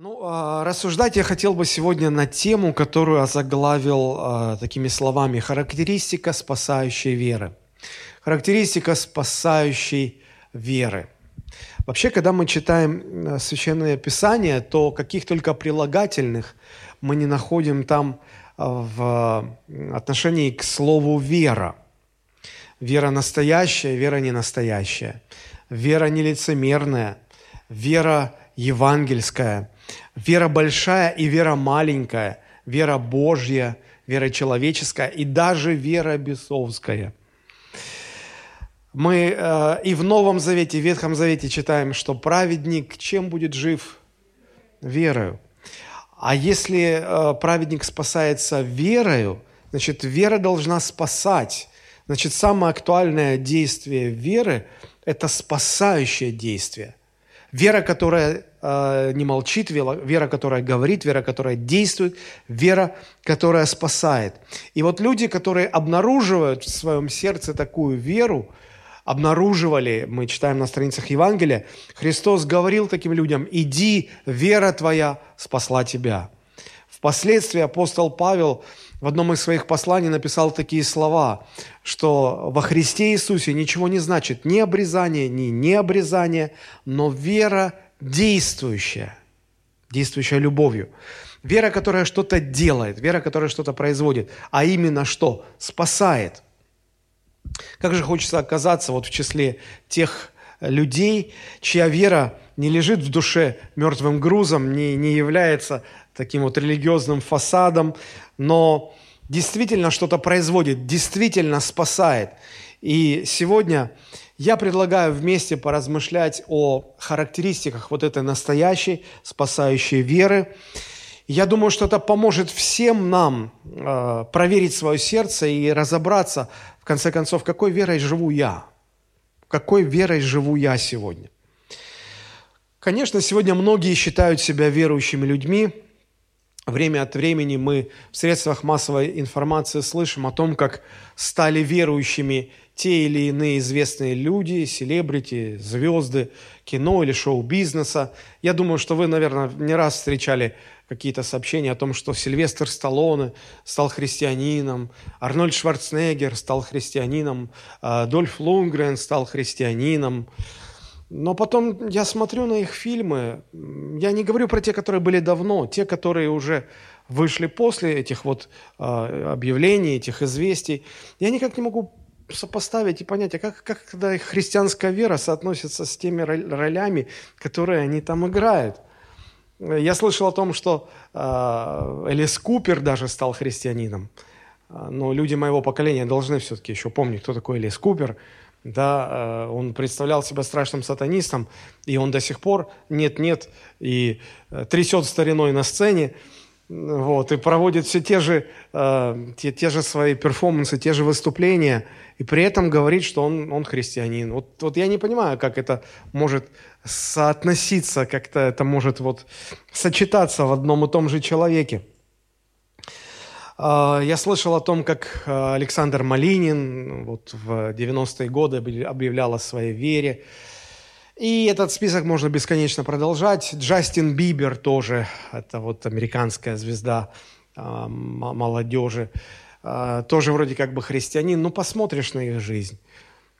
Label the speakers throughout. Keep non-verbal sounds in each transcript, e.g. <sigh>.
Speaker 1: Ну, а, рассуждать я хотел бы сегодня на тему, которую озаглавил а, такими словами «Характеристика спасающей веры». Характеристика спасающей веры. Вообще, когда мы читаем Священное Писание, то каких только прилагательных мы не находим там а, в отношении к слову «вера». Вера настоящая, вера не настоящая. Вера нелицемерная, вера евангельская – Вера большая и вера маленькая, вера Божья, вера человеческая и даже вера бесовская. Мы э, и в Новом Завете, и в Ветхом Завете читаем, что праведник чем будет жив? Верою. А если э, праведник спасается верою, значит, вера должна спасать. Значит, самое актуальное действие веры – это спасающее действие. Вера, которая э, не молчит, вера, которая говорит, вера, которая действует, вера, которая спасает. И вот люди, которые обнаруживают в своем сердце такую веру, обнаруживали, мы читаем на страницах Евангелия, Христос говорил таким людям, иди, вера твоя спасла тебя. Впоследствии апостол Павел в одном из своих посланий написал такие слова, что во Христе Иисусе ничего не значит ни обрезание, ни необрезание, но вера действующая, действующая любовью. Вера, которая что-то делает, вера, которая что-то производит, а именно что? Спасает. Как же хочется оказаться вот в числе тех людей, чья вера не лежит в душе мертвым грузом, не, не является таким вот религиозным фасадом, но действительно что-то производит, действительно спасает. И сегодня я предлагаю вместе поразмышлять о характеристиках вот этой настоящей спасающей веры. Я думаю, что это поможет всем нам э, проверить свое сердце и разобраться, в конце концов, какой верой живу я, какой верой живу я сегодня. Конечно, сегодня многие считают себя верующими людьми, Время от времени мы в средствах массовой информации слышим о том, как стали верующими те или иные известные люди, селебрити, звезды кино или шоу-бизнеса. Я думаю, что вы, наверное, не раз встречали какие-то сообщения о том, что Сильвестр Сталлоне стал христианином, Арнольд Шварценеггер стал христианином, а Дольф Лунгрен стал христианином. Но потом я смотрю на их фильмы, я не говорю про те, которые были давно, те, которые уже вышли после этих вот э, объявлений, этих известий, я никак не могу сопоставить и понять, а как, как когда их христианская вера соотносится с теми ролями, которые они там играют. Я слышал о том, что э, Элис Купер даже стал христианином. Но люди моего поколения должны все-таки еще помнить, кто такой Элис Купер – да, э, он представлял себя страшным сатанистом, и он до сих пор нет-нет и э, трясет стариной на сцене, вот, и проводит все те же, э, те, те же свои перформансы, те же выступления, и при этом говорит, что он, он христианин. Вот, вот я не понимаю, как это может соотноситься, как-то это может вот сочетаться в одном и том же человеке. А, я слышал о том, как а, Александр Малинин вот в 90-е годы объявлял о своей вере. И этот список можно бесконечно продолжать. Джастин Бибер тоже, это вот американская звезда а, молодежи, тоже вроде как бы христианин. Ну, посмотришь на их жизнь,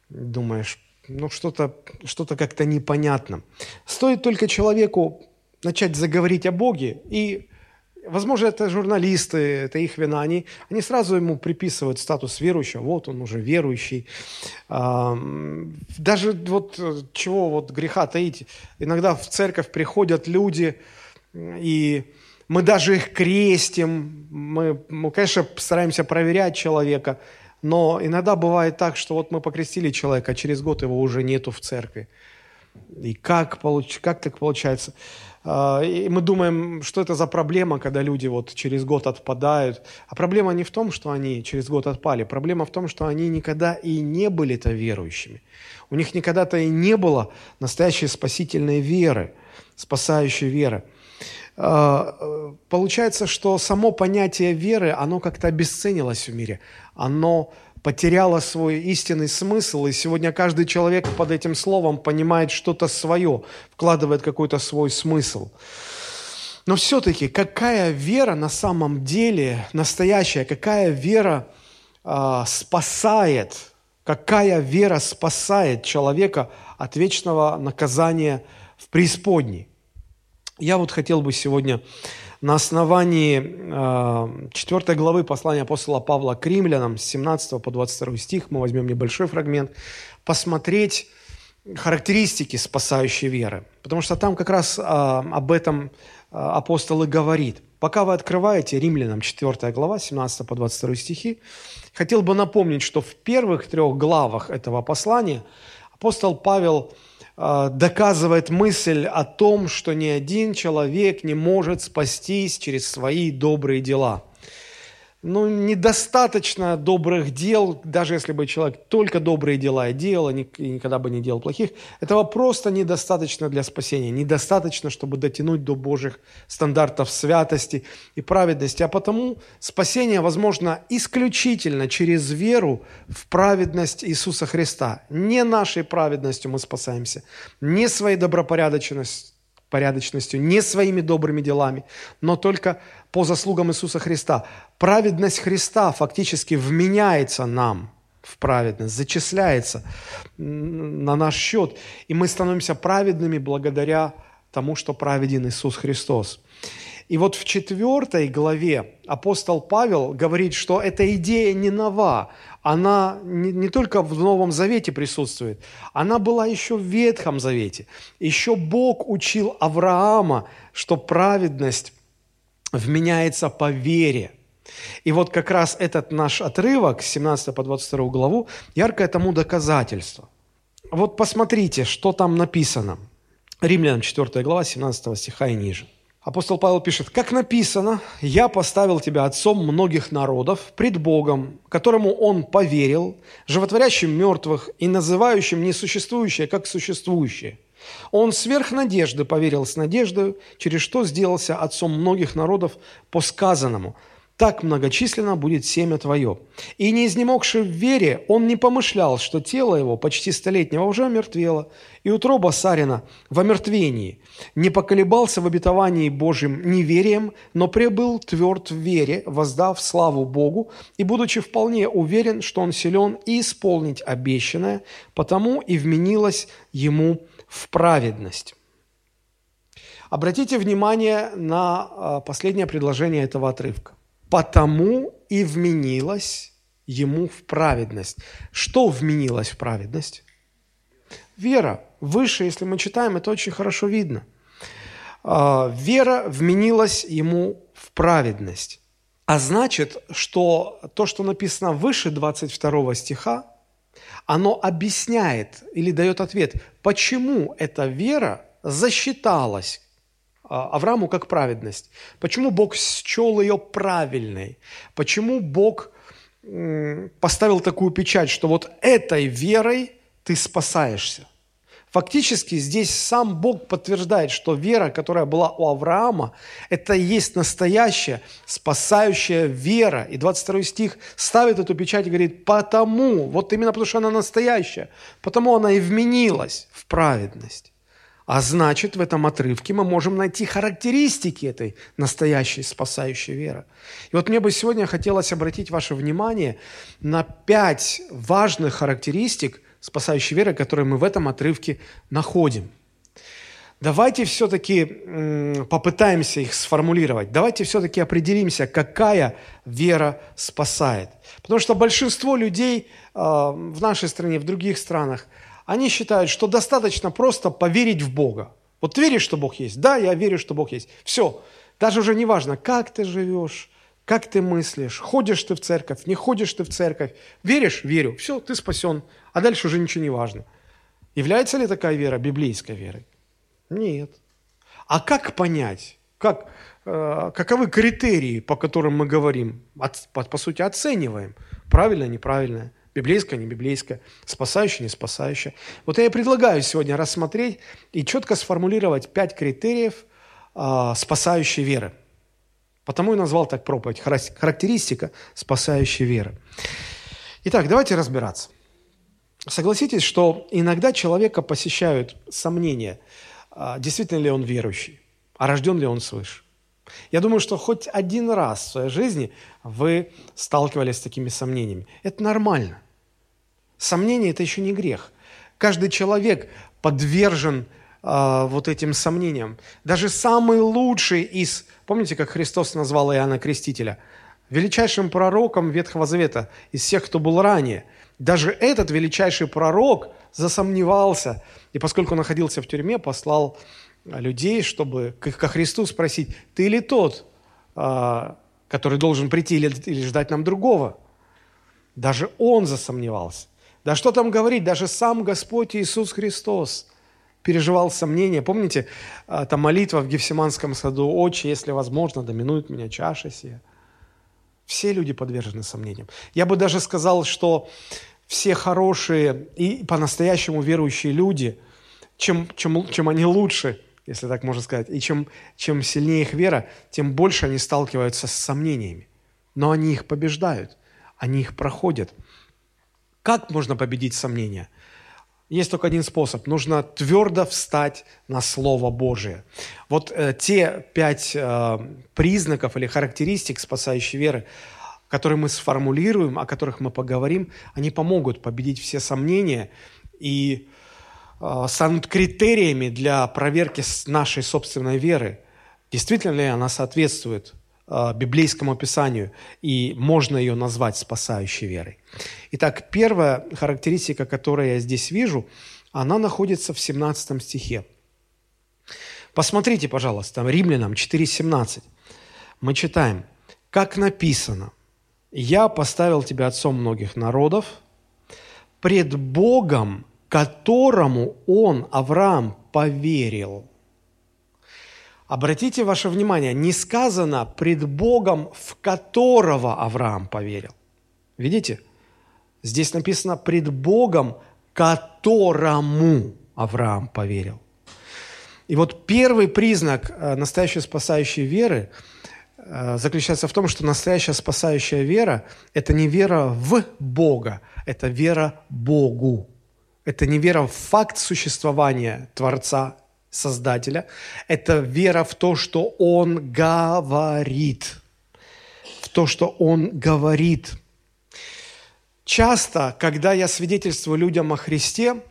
Speaker 1: думаешь, ну, что-то что как-то непонятно. Стоит только человеку начать заговорить о Боге, и Возможно, это журналисты, это их вина. Они, они сразу ему приписывают статус верующего. Вот он уже верующий. Даже вот чего вот греха таить. Иногда в церковь приходят люди, и мы даже их крестим. Мы, мы, конечно, стараемся проверять человека. Но иногда бывает так, что вот мы покрестили человека, а через год его уже нету в церкви. И как, получ... как так получается? А, и мы думаем, что это за проблема, когда люди вот через год отпадают. А проблема не в том, что они через год отпали. Проблема в том, что они никогда и не были-то верующими. У них никогда-то и не было настоящей спасительной веры, спасающей веры. А, получается, что само понятие веры, оно как-то обесценилось в мире. Оно потеряла свой истинный смысл, и сегодня каждый человек под этим словом понимает что-то свое, вкладывает какой-то свой смысл. Но все-таки какая вера на самом деле настоящая, какая вера э, спасает, какая вера спасает человека от вечного наказания в преисподней? Я вот хотел бы сегодня на основании э, 4 главы послания апостола Павла к римлянам с 17 по 22 стих, мы возьмем небольшой фрагмент, посмотреть характеристики спасающей веры. Потому что там как раз а, об этом а, апостол и говорит. Пока вы открываете Римлянам 4 глава, 17 по 22 стихи, хотел бы напомнить, что в первых трех главах этого послания апостол Павел а, доказывает мысль о том, что ни один человек не может спастись через свои добрые дела – ну, недостаточно добрых дел, даже если бы человек только добрые дела делал, и никогда бы не делал плохих, этого просто недостаточно для спасения, недостаточно, чтобы дотянуть до Божьих стандартов святости и праведности. А потому спасение возможно исключительно через веру в праведность Иисуса Христа. Не нашей праведностью мы спасаемся, не своей добропорядочностью, порядочностью, не своими добрыми делами, но только по заслугам Иисуса Христа. Праведность Христа фактически вменяется нам в праведность, зачисляется на наш счет, и мы становимся праведными благодаря тому, что праведен Иисус Христос. И вот в четвертой главе апостол Павел говорит, что эта идея не нова, она не, не только в Новом Завете присутствует, она была еще в Ветхом Завете. Еще Бог учил Авраама, что праведность вменяется по вере. И вот как раз этот наш отрывок, 17 по 22 главу, яркое тому доказательство. Вот посмотрите, что там написано. Римлянам 4 глава, 17 стиха и ниже. Апостол Павел пишет, «Как написано, я поставил тебя отцом многих народов пред Богом, которому он поверил, животворящим мертвых и называющим несуществующее как существующее, он сверх надежды поверил с надеждой, через что сделался отцом многих народов по сказанному. Так многочисленно будет семя твое. И не изнемогший в вере, он не помышлял, что тело его почти столетнего уже омертвело, и утроба Сарина в омертвении. Не поколебался в обетовании Божьим неверием, но пребыл тверд в вере, воздав славу Богу, и будучи вполне уверен, что он силен и исполнить обещанное, потому и вменилось ему в праведность. Обратите внимание на а, последнее предложение этого отрывка. «Потому и вменилось ему в праведность». Что вменилось в праведность? Вера. Выше, если мы читаем, это очень хорошо видно. А, вера вменилась ему в праведность. А значит, что то, что написано выше 22 стиха, оно объясняет или дает ответ, почему эта вера засчиталась Аврааму как праведность. Почему Бог счел ее правильной? Почему Бог поставил такую печать, что вот этой верой ты спасаешься? Фактически здесь сам Бог подтверждает, что вера, которая была у Авраама, это и есть настоящая спасающая вера. И 22 стих ставит эту печать и говорит, потому, вот именно потому, что она настоящая, потому она и вменилась в праведность. А значит, в этом отрывке мы можем найти характеристики этой настоящей спасающей веры. И вот мне бы сегодня хотелось обратить ваше внимание на пять важных характеристик – спасающей веры, которые мы в этом отрывке находим. Давайте все-таки попытаемся их сформулировать. Давайте все-таки определимся, какая вера спасает. Потому что большинство людей а, в нашей стране, в других странах, они считают, что достаточно просто поверить в Бога. Вот веришь, что Бог есть? Да, я верю, что Бог есть. Все. Даже уже не важно, как ты живешь, как ты мыслишь, ходишь ты в церковь, не ходишь ты в церковь. Веришь? Верю. Все, ты спасен. А дальше уже ничего не важно. Является ли такая вера библейской верой? Нет. А как понять? Как, э, каковы критерии, по которым мы говорим, от, по, по сути оцениваем, правильно, неправильно, библейское, не библейское, спасающее, не спасающее. Вот я и предлагаю сегодня рассмотреть и четко сформулировать пять критериев э, спасающей веры. Потому и назвал так проповедь «Характеристика спасающей веры». Итак, давайте разбираться. Согласитесь, что иногда человека посещают сомнения, а, действительно ли он верующий, а рожден ли он свыше. Я думаю, что хоть один раз в своей жизни вы сталкивались с такими сомнениями. Это нормально. Сомнение – это еще не грех. Каждый человек подвержен э, вот этим сомнениям. Даже самый лучший из... Помните, как Христос назвал Иоанна Крестителя? Величайшим пророком Ветхого Завета из всех, кто был ранее. Даже этот величайший пророк засомневался. И поскольку находился в тюрьме, послал людей, чтобы ко Христу спросить, ты ли тот, а, который должен прийти или, или ждать нам другого? Даже он засомневался. Да что там говорить, даже сам Господь Иисус Христос переживал сомнения. Помните, а, та молитва в Гефсиманском саду, «Отче, если возможно, доминует меня чаша сия». Все люди подвержены сомнениям. Я бы даже сказал, что все хорошие и по-настоящему верующие люди, чем, чем, чем они лучше – если так можно сказать. И чем, чем сильнее их вера, тем больше они сталкиваются с сомнениями. Но они их побеждают, они их проходят. Как можно победить сомнения? Есть только один способ. Нужно твердо встать на Слово Божие. Вот э, те пять э, признаков или характеристик спасающей веры, которые мы сформулируем, о которых мы поговорим, они помогут победить все сомнения и Э, станут критериями для проверки нашей собственной веры. Действительно ли она соответствует библейскому описанию, и можно ее назвать спасающей верой. Итак, первая характеристика, которую я здесь вижу, она находится в 17 стихе. Посмотрите, пожалуйста, Римлянам 4.17. Мы читаем, «Как написано, «Я поставил тебя отцом многих народов, пред Богом которому он, Авраам, поверил. Обратите ваше внимание, не сказано пред Богом, в которого Авраам поверил. Видите? Здесь написано пред Богом, которому Авраам поверил. И вот первый признак э, настоящей спасающей веры э, заключается в том, что настоящая спасающая вера – это не вера в Бога, это вера Богу. Это не вера в факт существования Творца, Создателя. Это вера в то, что Он говорит. В то, что Он говорит. Часто, когда я свидетельствую людям о Христе,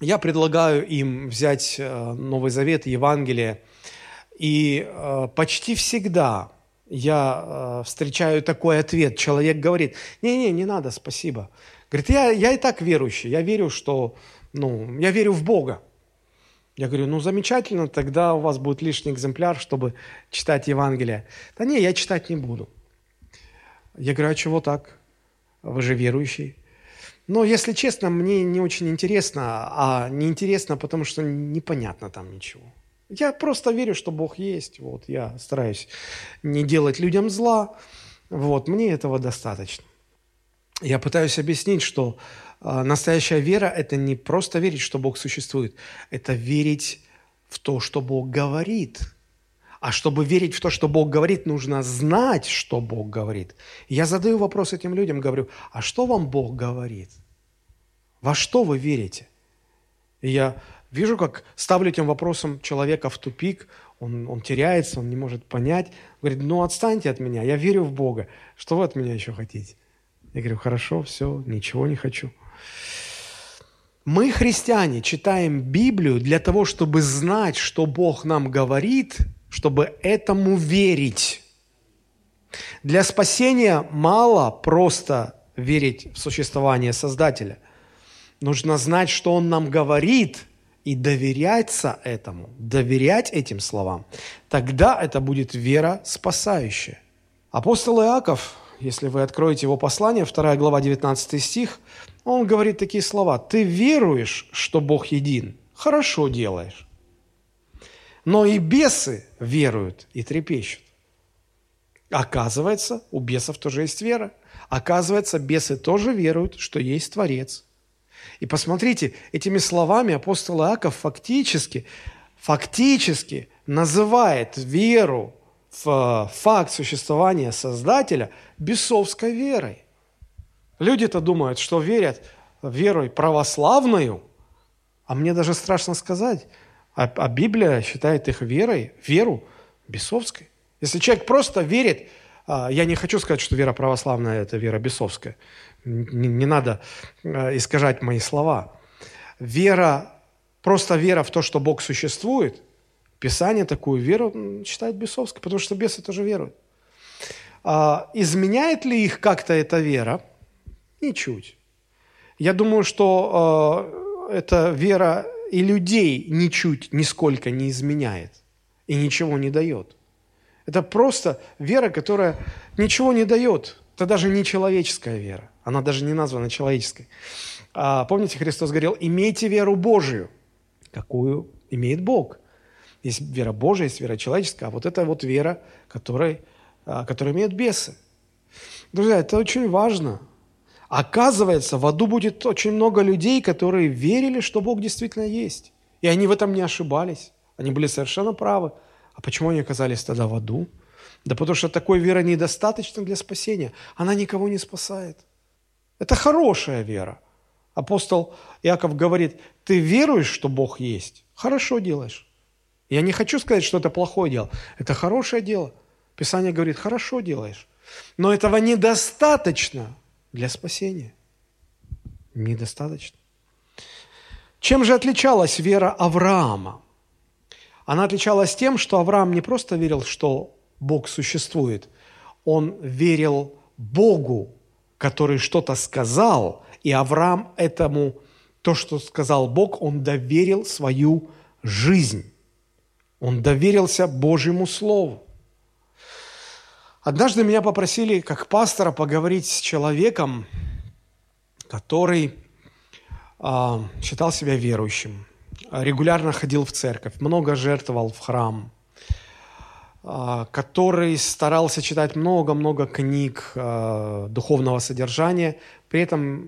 Speaker 1: я предлагаю им взять э, Новый Завет, Евангелие, и э, почти всегда я э, встречаю такой ответ. Человек говорит, не-не, не надо, спасибо. Говорит, я, я и так верующий, я верю, что, ну, я верю в Бога. Я говорю, ну замечательно, тогда у вас будет лишний экземпляр, чтобы читать Евангелие. Да не, я читать не буду. Я говорю, а чего так? Вы же верующий. Но, если честно, мне не очень интересно, а неинтересно, потому что непонятно там ничего. Я просто верю, что Бог есть. Вот, я стараюсь не делать людям зла. Вот, мне этого достаточно я пытаюсь объяснить, что настоящая вера – это не просто верить, что Бог существует, это верить в то, что Бог говорит. А чтобы верить в то, что Бог говорит, нужно знать, что Бог говорит. я задаю вопрос этим людям, говорю, а что вам Бог говорит? Во что вы верите? И я вижу, как ставлю этим вопросом человека в тупик, он, он теряется, он не может понять. Говорит, ну отстаньте от меня, я верю в Бога. Что вы от меня еще хотите? Я говорю, хорошо, все, ничего не хочу. Мы, христиане, читаем Библию для того, чтобы знать, что Бог нам говорит, чтобы этому верить. Для спасения мало просто верить в существование Создателя. Нужно знать, что Он нам говорит, и доверяться этому, доверять этим словам. Тогда это будет вера спасающая. Апостол Иаков если вы откроете его послание, 2 глава, 19 стих, он говорит такие слова. «Ты веруешь, что Бог един? Хорошо делаешь. Но и бесы веруют и трепещут». Оказывается, у бесов тоже есть вера. Оказывается, бесы тоже веруют, что есть Творец. И посмотрите, этими словами апостол Иаков фактически, фактически называет веру в факт существования Создателя бесовской верой. Люди-то думают, что верят верой православную, а мне даже страшно сказать, а, а Библия считает их верой, веру бесовской. Если человек просто верит, а, я не хочу сказать, что вера православная – это вера бесовская. Не, не надо а, искажать мои слова. Вера, просто вера в то, что Бог существует, Писание такую веру считает бесовской, потому что бесы тоже веруют. А, изменяет ли их как-то эта вера? Ничуть. Я думаю, что э, эта вера и людей ничуть, нисколько не изменяет и ничего не дает. Это просто вера, которая ничего не дает. Это даже не человеческая вера. Она даже не названа человеческой. А, помните, Христос говорил, имейте веру Божию, какую имеет Бог. Есть вера Божия, есть вера человеческая, а вот это вот вера, которая, а, которая имеет бесы. Друзья, это очень важно. Оказывается, в аду будет очень много людей, которые верили, что Бог действительно есть. И они в этом не ошибались. Они были совершенно правы. А почему они оказались тогда в аду? Да потому что такой веры недостаточно для спасения. Она никого не спасает. Это хорошая вера. Апостол Иаков говорит, ты веруешь, что Бог есть? Хорошо делаешь. Я не хочу сказать, что это плохое дело. Это хорошее дело. Писание говорит, хорошо делаешь. Но этого недостаточно для спасения. Недостаточно. Чем же отличалась вера Авраама? Она отличалась тем, что Авраам не просто верил, что Бог существует, он верил Богу, который что-то сказал, и Авраам этому, то, что сказал Бог, он доверил свою жизнь. Он доверился Божьему Слову. Однажды меня попросили, как пастора, поговорить с человеком, который э, считал себя верующим регулярно ходил в церковь, много жертвовал в храм, а, который старался читать много-много книг а, духовного содержания, при этом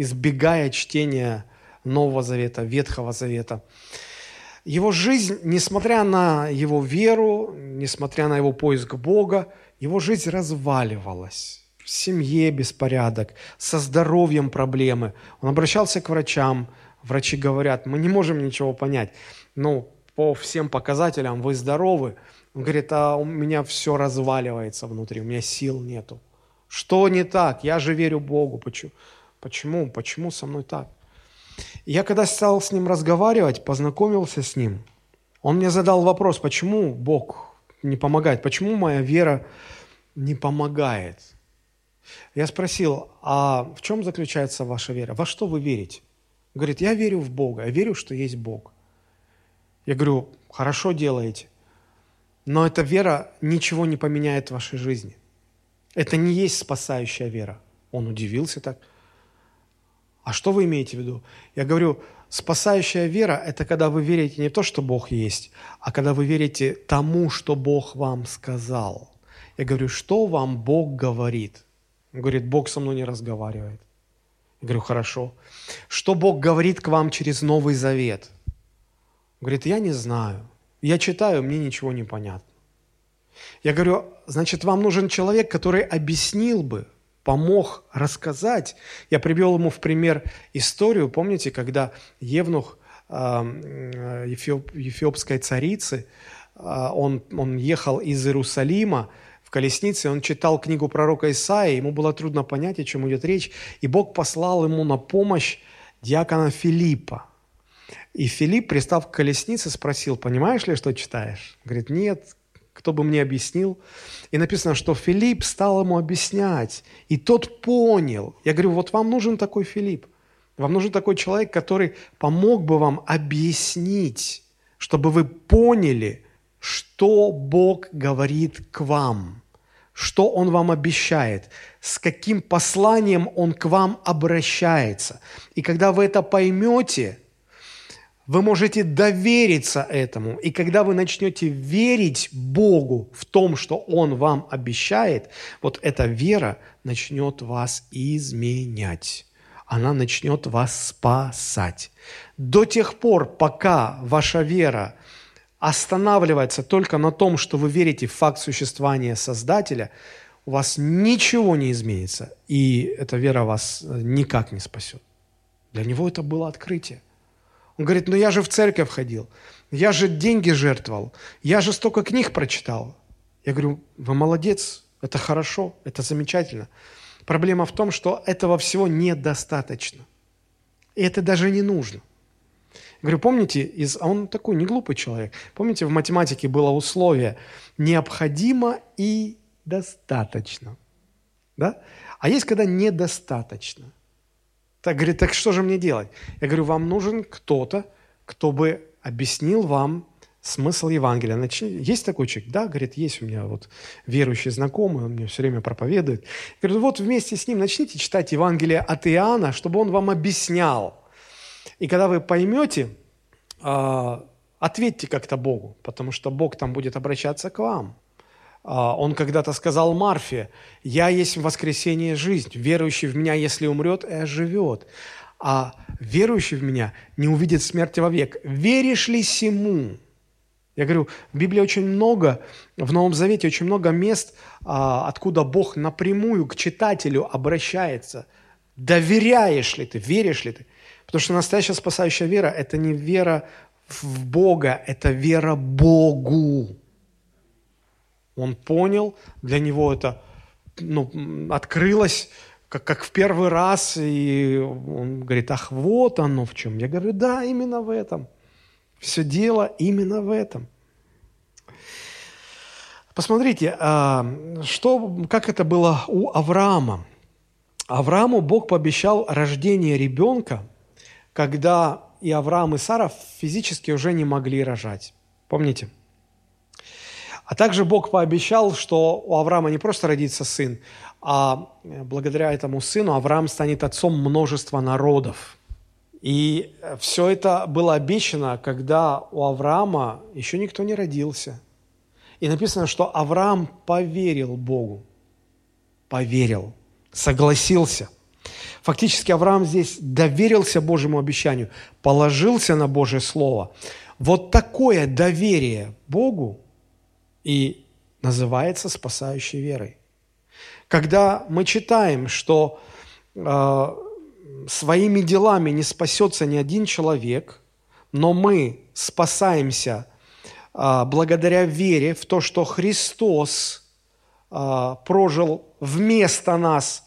Speaker 1: избегая чтения Нового Завета, Ветхого Завета. Его жизнь, несмотря на его веру, несмотря на его поиск Бога, его жизнь разваливалась. В семье беспорядок, со здоровьем проблемы. Он обращался к врачам – Врачи говорят, мы не можем ничего понять. Ну, по всем показателям вы здоровы. Он говорит, а у меня все разваливается внутри, у меня сил нету. Что не так? Я же верю Богу. Почему? Почему? Почему со мной так? Я когда стал с ним разговаривать, познакомился с ним, он мне задал вопрос, почему Бог не помогает, почему моя вера не помогает. Я спросил, а в чем заключается ваша вера? Во что вы верите? Говорит, я верю в Бога, я верю, что есть Бог. Я говорю, хорошо делаете, но эта вера ничего не поменяет в вашей жизни. Это не есть спасающая вера. Он удивился так. А что вы имеете в виду? Я говорю, спасающая вера – это когда вы верите не в то, что Бог есть, а когда вы верите тому, что Бог вам сказал. Я говорю, что вам Бог говорит? Он говорит, Бог со мной не разговаривает. Я говорю, хорошо. Что Бог говорит к вам через Новый Завет? Говорит, я не знаю. Я читаю, мне ничего не понятно. Я говорю, значит, вам нужен человек, который объяснил бы, помог рассказать. Я привел ему в пример историю, помните, когда Евнух э, эфиоп, эфиопской царицы, э, он, он ехал из Иерусалима, в колеснице, он читал книгу пророка Исаия, ему было трудно понять, о чем идет речь, и Бог послал ему на помощь диакона Филиппа. И Филипп, пристав к колеснице, спросил, понимаешь ли, что читаешь? Говорит, нет, кто бы мне объяснил. И написано, что Филипп стал ему объяснять, и тот понял. Я говорю, вот вам нужен такой Филипп. Вам нужен такой человек, который помог бы вам объяснить, чтобы вы поняли, что Бог говорит к вам, что Он вам обещает, с каким посланием Он к вам обращается. И когда вы это поймете, вы можете довериться этому. И когда вы начнете верить Богу в том, что Он вам обещает, вот эта вера начнет вас изменять. Она начнет вас спасать. До тех пор, пока ваша вера останавливается только на том, что вы верите в факт существования Создателя, у вас ничего не изменится, и эта вера вас никак не спасет. Для него это было открытие. Он говорит, ну я же в церковь ходил, я же деньги жертвовал, я же столько книг прочитал. Я говорю, вы молодец, это хорошо, это замечательно. Проблема в том, что этого всего недостаточно. И это даже не нужно. Я говорю, помните, из... а он такой не глупый человек. Помните, в математике было условие «необходимо и достаточно». Да? А есть, когда недостаточно. Так, говорит, так что же мне делать? Я говорю, вам нужен кто-то, кто бы объяснил вам смысл Евангелия. Начни... Есть такой человек? Да, говорит, есть у меня вот верующий знакомый, он мне все время проповедует. Я говорю, вот вместе с ним начните читать Евангелие от Иоанна, чтобы он вам объяснял. И когда вы поймете, а, ответьте как-то Богу, потому что Бог там будет обращаться к вам. А, он когда-то сказал Марфе, «Я есть воскресение жизнь, верующий в меня, если умрет, и оживет, а верующий в меня не увидит смерти вовек. Веришь ли сему?» Я говорю, в Библии очень много, в Новом Завете очень много мест, а, откуда Бог напрямую к читателю обращается. Доверяешь ли ты, веришь ли ты? Потому что настоящая спасающая вера – это не вера в Бога, это вера Богу. Он понял, для него это ну, открылось как, как в первый раз, и он говорит, ах, вот оно в чем. Я говорю, да, именно в этом – все дело именно в этом. Посмотрите, а, что, как это было у Авраама. Аврааму Бог пообещал рождение ребенка, когда и Авраам, и Сара физически уже не могли рожать. Помните? А также Бог пообещал, что у Авраама не просто родится сын, а благодаря этому сыну Авраам станет отцом множества народов. И все это было обещано, когда у Авраама еще никто не родился. И написано, что Авраам поверил Богу. Поверил, согласился. Фактически Авраам здесь доверился Божьему обещанию, положился на Божье Слово. Вот такое доверие Богу и называется спасающей верой. Когда мы читаем, что э, своими делами не спасется ни один человек, но мы спасаемся а, благодаря вере в то, что Христос а, прожил вместо нас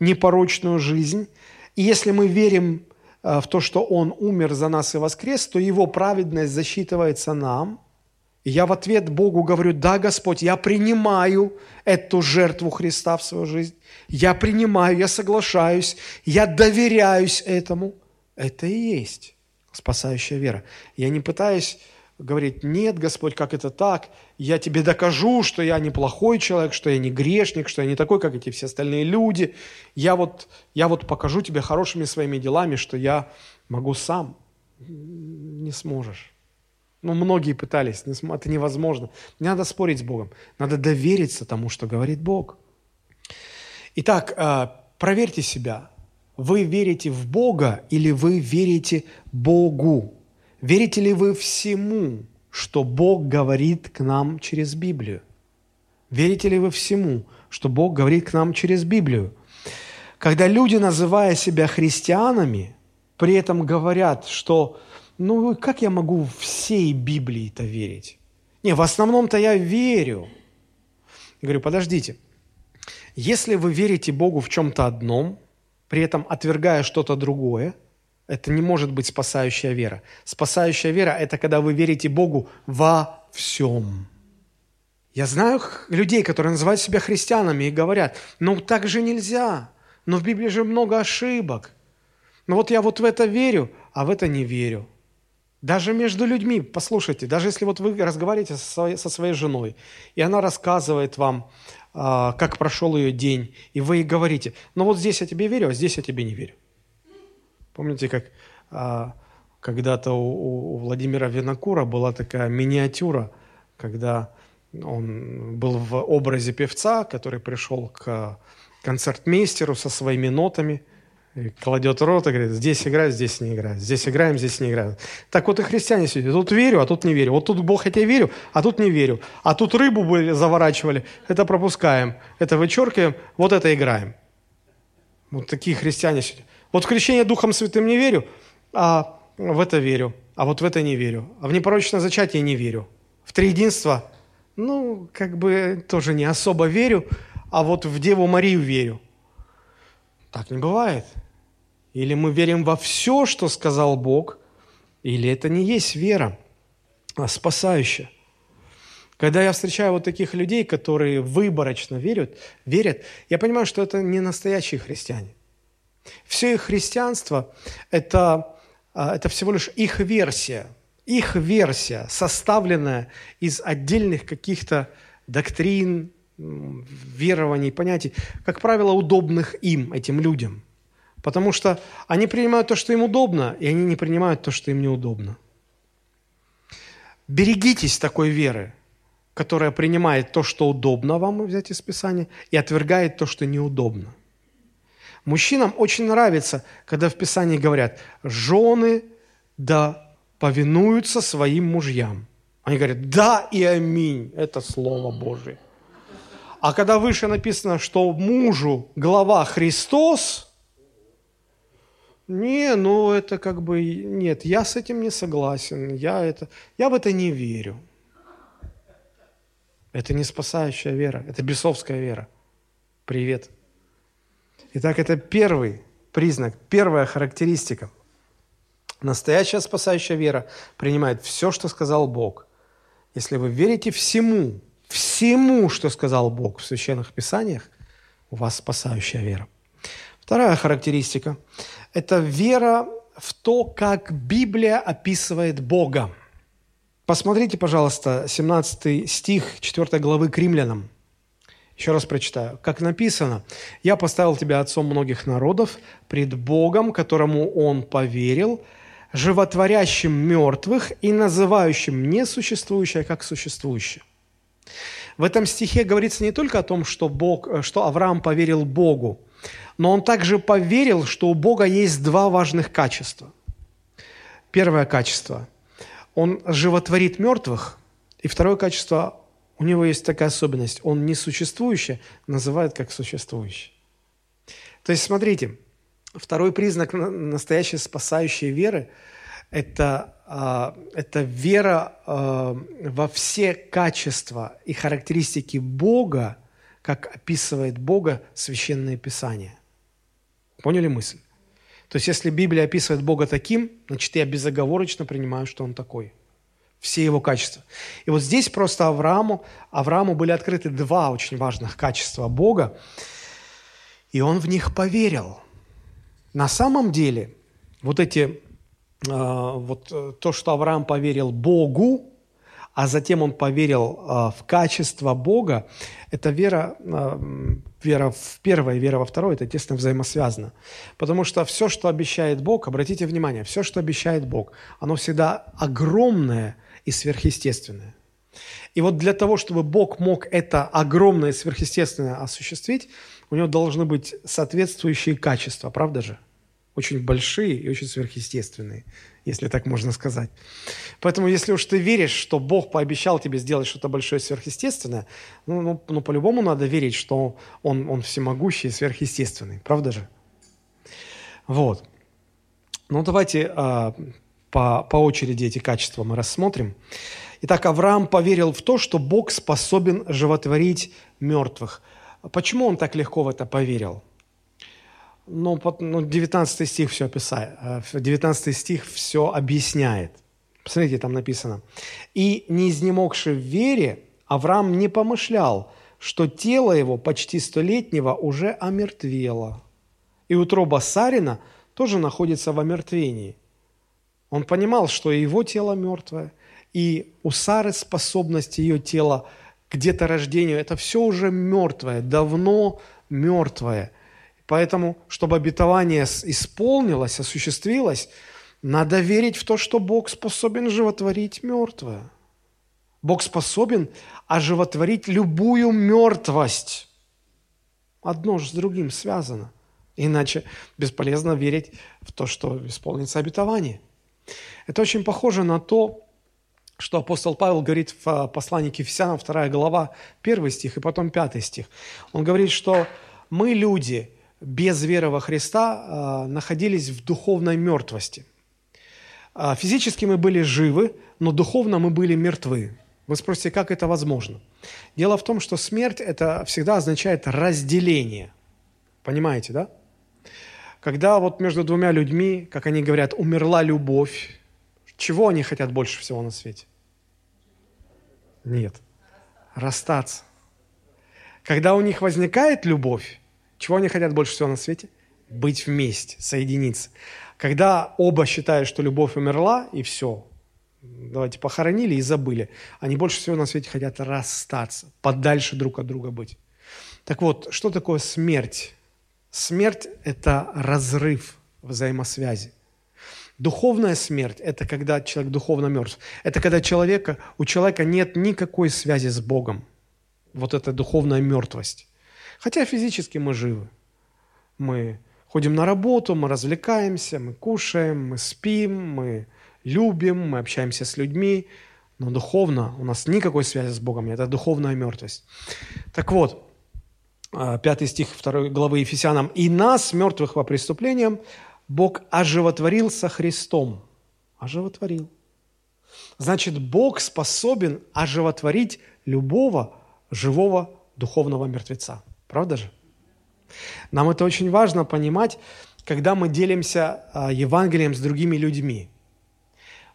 Speaker 1: непорочную жизнь. И если мы верим а, в то, что Он умер за нас и воскрес, то Его праведность засчитывается нам – и я в ответ Богу говорю, да, Господь, я принимаю эту жертву Христа в свою жизнь. Я принимаю, я соглашаюсь, я доверяюсь этому. Это и есть спасающая вера. Я не пытаюсь говорить, нет, Господь, как это так? Я тебе докажу, что я неплохой человек, что я не грешник, что я не такой, как эти все остальные люди. Я вот, я вот покажу тебе хорошими своими делами, что я могу сам. Не сможешь. Ну, многие пытались, это невозможно. Не надо спорить с Богом, надо довериться тому, что говорит Бог. Итак, а, проверьте себя. Вы верите в Бога или вы верите Богу? Верите ли вы всему, что Бог говорит к нам через Библию? Верите ли вы всему, что Бог говорит к нам через Библию? Когда люди, называя себя христианами, при этом говорят, что ну как я могу всей Библии-то верить? Не, в основном-то я верю. Говорю, подождите, если вы верите Богу в чем-то одном, при этом отвергая что-то другое, это не может быть спасающая вера. Спасающая вера – это когда вы верите Богу во всем. Я знаю людей, которые называют себя христианами и говорят, ну так же нельзя, но в Библии же много ошибок. Но вот я вот в это верю, а в это не верю. Даже между людьми, послушайте, даже если вот вы разговариваете со своей, со своей женой, и она рассказывает вам, э, как прошел ее день, и вы ей говорите, ну вот здесь я тебе верю, а здесь я тебе не верю. Помните, как э, когда-то у, у Владимира Винокура была такая миниатюра, когда он был в образе певца, который пришел к концертмейстеру со своими нотами – и кладет рот и говорит, здесь играют, здесь не играют, здесь играем, здесь не играют. Так вот и христиане сидят, тут верю, а тут не верю. Вот тут Бог, хотя верю, а тут не верю. А тут рыбу были, заворачивали, это пропускаем, это вычеркиваем, вот это играем. Вот такие христиане сидят. Вот в крещение Духом Святым не верю, а в это верю, а вот в это не верю. А в непорочное зачатие не верю. В триединство ну, как бы тоже не особо верю, а вот в Деву Марию верю. Так не бывает. Или мы верим во все, что сказал Бог, или это не есть вера, а спасающая. Когда я встречаю вот таких людей, которые выборочно верят, верят, я понимаю, что это не настоящие христиане. Все их христианство – это, а, это всего лишь их версия, их версия, составленная из отдельных каких-то доктрин, верований, понятий, как правило, удобных им, этим людям. Потому что они принимают то, что им удобно, и они не принимают то, что им неудобно. Берегитесь такой веры, которая принимает то, что удобно вам взять из Писания, и отвергает то, что неудобно. Мужчинам очень нравится, когда в Писании говорят, жены да повинуются своим мужьям. Они говорят, да и аминь, это Слово Божие. А когда выше написано, что мужу глава Христос, не, ну это как бы, нет, я с этим не согласен, я, это, я в это не верю. Это не спасающая вера, это бесовская вера. Привет. Итак, это первый признак, первая характеристика. Настоящая спасающая вера принимает все, что сказал Бог. Если вы верите всему, всему, что сказал Бог в Священных Писаниях, у вас спасающая вера. Вторая характеристика – это вера в то, как Библия описывает Бога. Посмотрите, пожалуйста, 17 стих 4 главы к римлянам. Еще раз прочитаю. Как написано, «Я поставил тебя отцом многих народов пред Богом, которому он поверил, животворящим мертвых и называющим несуществующее как существующее». В этом стихе говорится не только о том, что, Бог, что Авраам поверил Богу, но он также поверил, что у Бога есть два важных качества. Первое качество – он животворит мертвых, и второе качество – у него есть такая особенность, он несуществующее называет как существующее. То есть, смотрите, второй признак настоящей спасающей веры – это это вера а, во все качества и характеристики Бога, как описывает Бога Священное Писание. Поняли мысль? То есть, если Библия описывает Бога таким, значит, я безоговорочно принимаю, что Он такой. Все его качества. И вот здесь просто Аврааму, Аврааму были открыты два очень важных качества Бога, и он в них поверил. На самом деле, вот эти а, вот э, то, что Авраам поверил Богу, а затем он поверил а, в качество Бога, это вера, а, вера в первое, вера во второе, это тесно взаимосвязано. Потому что все, что обещает Бог, обратите внимание, все, что обещает Бог, оно всегда огромное и сверхъестественное. И вот для того, чтобы Бог мог это огромное и сверхъестественное осуществить, у него должны быть соответствующие качества, правда же? Очень большие и очень сверхъестественные, если так можно сказать. Поэтому, если уж ты веришь, что Бог пообещал тебе сделать что-то большое сверхъестественное, ну, ну, ну по-любому надо верить, что он, он всемогущий и сверхъестественный. Правда же? Вот. Ну, давайте а, по, по очереди эти качества мы рассмотрим. Итак, Авраам поверил в то, что Бог способен животворить мертвых. Почему он так легко в это поверил? Ну, ну 19 стих все описает, 19 э, стих все объясняет. Посмотрите, там написано. «И не изнемогши в вере, Авраам не помышлял, что тело его почти столетнего уже омертвело. И утроба Сарина тоже находится в омертвении. Он понимал, что его тело мертвое, и у Сары способность ее тела к деторождению – это все уже мертвое, давно мертвое – Поэтому, чтобы обетование исполнилось, осуществилось, надо верить в то, что Бог способен животворить мертвое. Бог способен оживотворить любую мертвость. Одно же с другим связано. Иначе бесполезно верить в то, что исполнится обетование. Это очень похоже на то, что апостол Павел говорит в послании к Ефесянам, 2 глава, 1 стих и потом 5 стих. Он говорит, что мы люди – без веры во Христа а, находились в духовной мертвости. А, физически мы были живы, но духовно мы были мертвы. Вы спросите, как это возможно? Дело в том, что смерть – это всегда означает разделение. Понимаете, да? Когда вот между двумя людьми, как они говорят, умерла любовь, чего они хотят больше всего на свете? Нет. Расстаться. Когда у них возникает любовь, чего они хотят больше всего на свете? Быть вместе, соединиться. Когда оба считают, что любовь умерла, и все, давайте похоронили и забыли, они больше всего на свете хотят расстаться, подальше друг от друга быть. Так вот, что такое смерть? Смерть – это разрыв взаимосвязи. Духовная смерть – это когда человек духовно мертв. Это когда человека, у человека нет никакой связи с Богом. Вот это духовная мертвость. Хотя физически мы живы. Мы ходим на работу, мы развлекаемся, мы кушаем, мы спим, мы любим, мы общаемся с людьми, но духовно у нас никакой связи с Богом нет. Это духовная мертвость. Так вот, а, пятый стих второй главы Ефесянам. «И нас, мертвых во преступлениям, Бог оживотворил со Христом». Оживотворил. Значит, Бог способен оживотворить любого живого духовного мертвеца. Правда же? Нам это очень важно понимать, когда мы делимся а, Евангелием с другими людьми.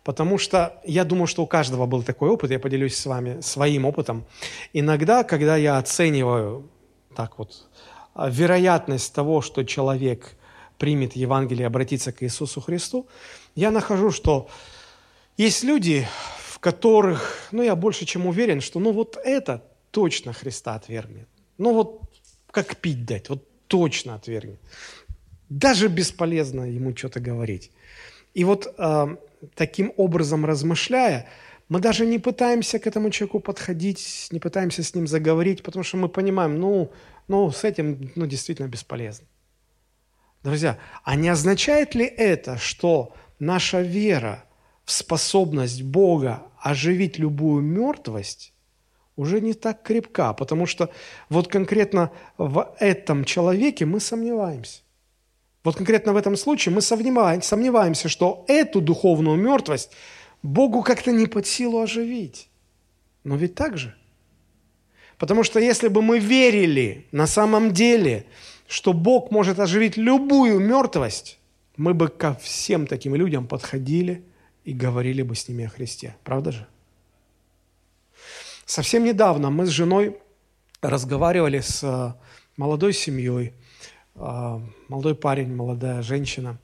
Speaker 1: Потому что я думаю, что у каждого был такой опыт, я поделюсь с вами своим опытом. Иногда, когда я оцениваю так вот а, вероятность того, что человек примет Евангелие и обратится к Иисусу Христу, я нахожу, что есть люди, в которых, ну, я больше чем уверен, что, ну, вот это точно Христа отвергнет. Ну, вот как пить дать, вот точно отвергнет. Даже бесполезно ему что-то говорить. И вот э, таким образом размышляя, мы даже не пытаемся к этому человеку подходить, не пытаемся с ним заговорить, потому что мы понимаем, ну, ну с этим ну, действительно бесполезно. Друзья, а не означает ли это, что наша вера в способность Бога оживить любую мертвость уже не так крепка, потому что вот конкретно в этом человеке мы сомневаемся. Вот конкретно в этом случае мы сомневаемся, что эту духовную мертвость Богу как-то не под силу оживить. Но ведь так же. Потому что если бы мы верили на самом деле, что Бог может оживить любую мертвость, мы бы ко всем таким людям подходили и говорили бы с ними о Христе. Правда же? Совсем недавно мы с женой разговаривали с э, молодой семьей, э, молодой парень, молодая женщина.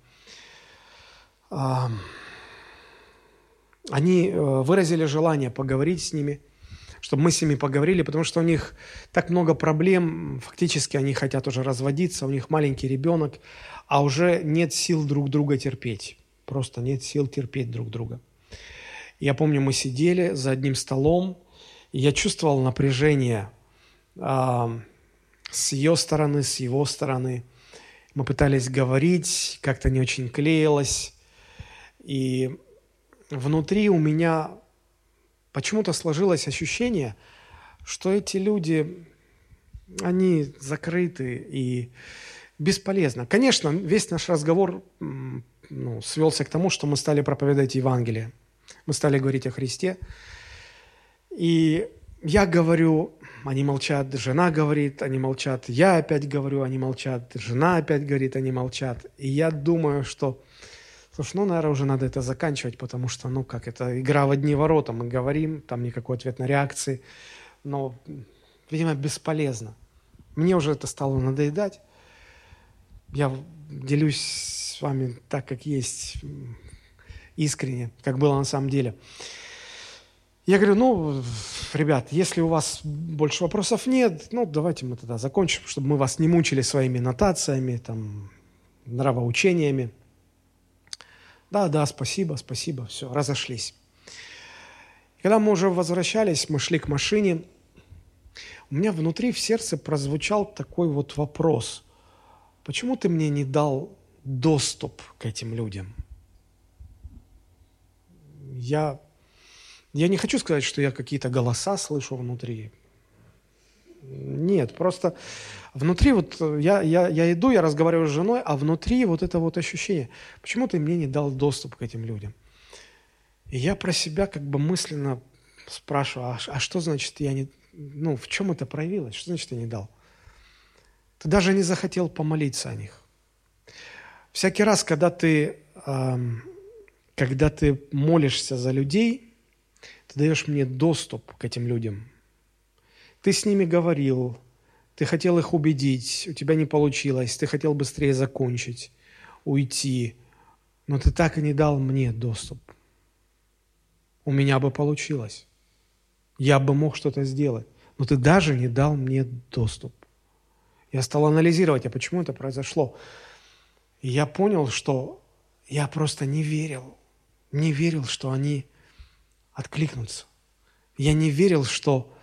Speaker 1: Э, они выразили желание поговорить с ними, чтобы мы с ними поговорили, потому что у них так много проблем, фактически они хотят уже разводиться, у них маленький ребенок, а уже нет сил друг друга терпеть. Просто нет сил терпеть друг друга. Я помню, мы сидели за одним столом, я чувствовал напряжение э, с ее стороны, с его стороны. Мы пытались говорить, как-то не очень клеилось. И внутри у меня почему-то сложилось ощущение, что эти люди, они закрыты и бесполезно. Конечно, весь наш разговор ну, свелся к тому, что мы стали проповедовать Евангелие. Мы стали говорить о Христе. И я говорю, они молчат, жена говорит, они молчат, я опять говорю, они молчат, жена опять говорит, они молчат. И я думаю, что, слушай, ну, наверное, уже надо это заканчивать, потому что, ну, как это, игра в одни ворота, мы говорим, там никакой ответной реакции, но, видимо, бесполезно. Мне уже это стало надоедать. Я делюсь с вами так, как есть, искренне, как было на самом деле. Я говорю, ну, ребят, если у вас больше вопросов нет, ну, давайте мы тогда закончим, чтобы мы вас не мучили своими нотациями, там, нравоучениями. Да, да, спасибо, спасибо, все, разошлись. Когда мы уже возвращались, мы шли к машине, у меня внутри в сердце прозвучал такой вот вопрос. Почему ты мне не дал доступ к этим людям? Я я не хочу сказать, что я какие-то голоса слышу внутри. Нет, просто внутри вот я, я, я иду, я разговариваю с женой, а внутри вот это вот ощущение, почему ты мне не дал доступ к этим людям? И я про себя как бы мысленно спрашиваю, а, а что значит я не... Ну, в чем это проявилось? Что значит я не дал? Ты даже не захотел помолиться о них. Всякий раз, когда ты, эм, когда ты молишься за людей, ты даешь мне доступ к этим людям. Ты с ними говорил, ты хотел их убедить, у тебя не получилось, ты хотел быстрее закончить, уйти, но ты так и не дал мне доступ. У меня бы получилось. Я бы мог что-то сделать, но ты даже не дал мне доступ. Я стал анализировать, а почему это произошло. И я понял, что я просто не верил, не верил, что они откликнутся. Я не верил, что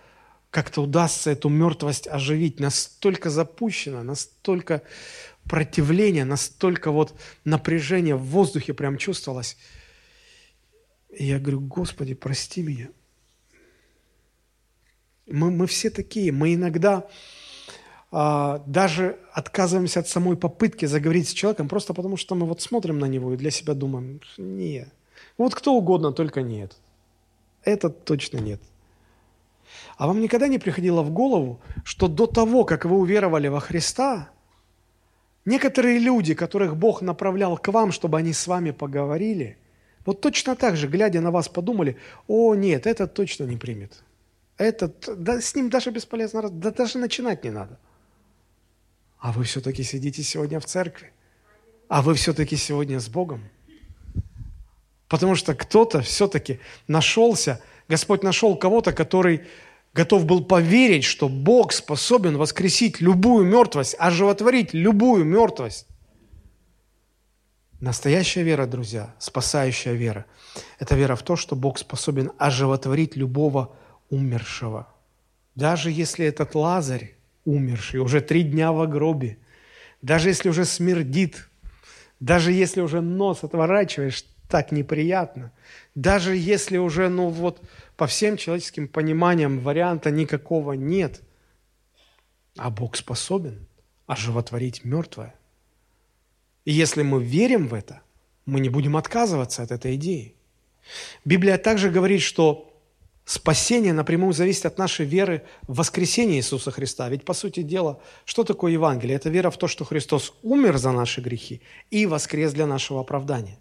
Speaker 1: как-то удастся эту мертвость оживить. Настолько запущено, настолько противление, настолько вот напряжение в воздухе прям чувствовалось. И я говорю, Господи, прости меня. Мы, мы все такие, мы иногда а, даже отказываемся от самой попытки заговорить с человеком, просто потому что мы вот смотрим на него и для себя думаем, нет. Вот кто угодно, только нет. Этот точно нет. А вам никогда не приходило в голову, что до того, как вы уверовали во Христа, некоторые люди, которых Бог направлял к вам, чтобы они с вами поговорили, вот точно так же, глядя на вас, подумали, о, нет, этот точно не примет. Этот, да с ним даже бесполезно, да даже начинать не надо. А вы все-таки сидите сегодня в церкви. А вы все-таки сегодня с Богом. Потому что кто-то все-таки нашелся, Господь нашел кого-то, который готов был поверить, что Бог способен воскресить любую мертвость, оживотворить любую мертвость. Настоящая вера, друзья, спасающая вера, это вера в то, что Бог способен оживотворить любого умершего. Даже если этот Лазарь, умерший, уже три дня в гробе, даже если уже смердит, даже если уже нос отворачиваешь, так неприятно, даже если уже, ну вот, по всем человеческим пониманиям варианта никакого нет. А Бог способен оживотворить мертвое. И если мы верим в это, мы не будем отказываться от этой идеи. Библия также говорит, что спасение напрямую зависит от нашей веры в воскресение Иисуса Христа. Ведь, по сути дела, что такое Евангелие? Это вера в то, что Христос умер за наши грехи и воскрес для нашего оправдания.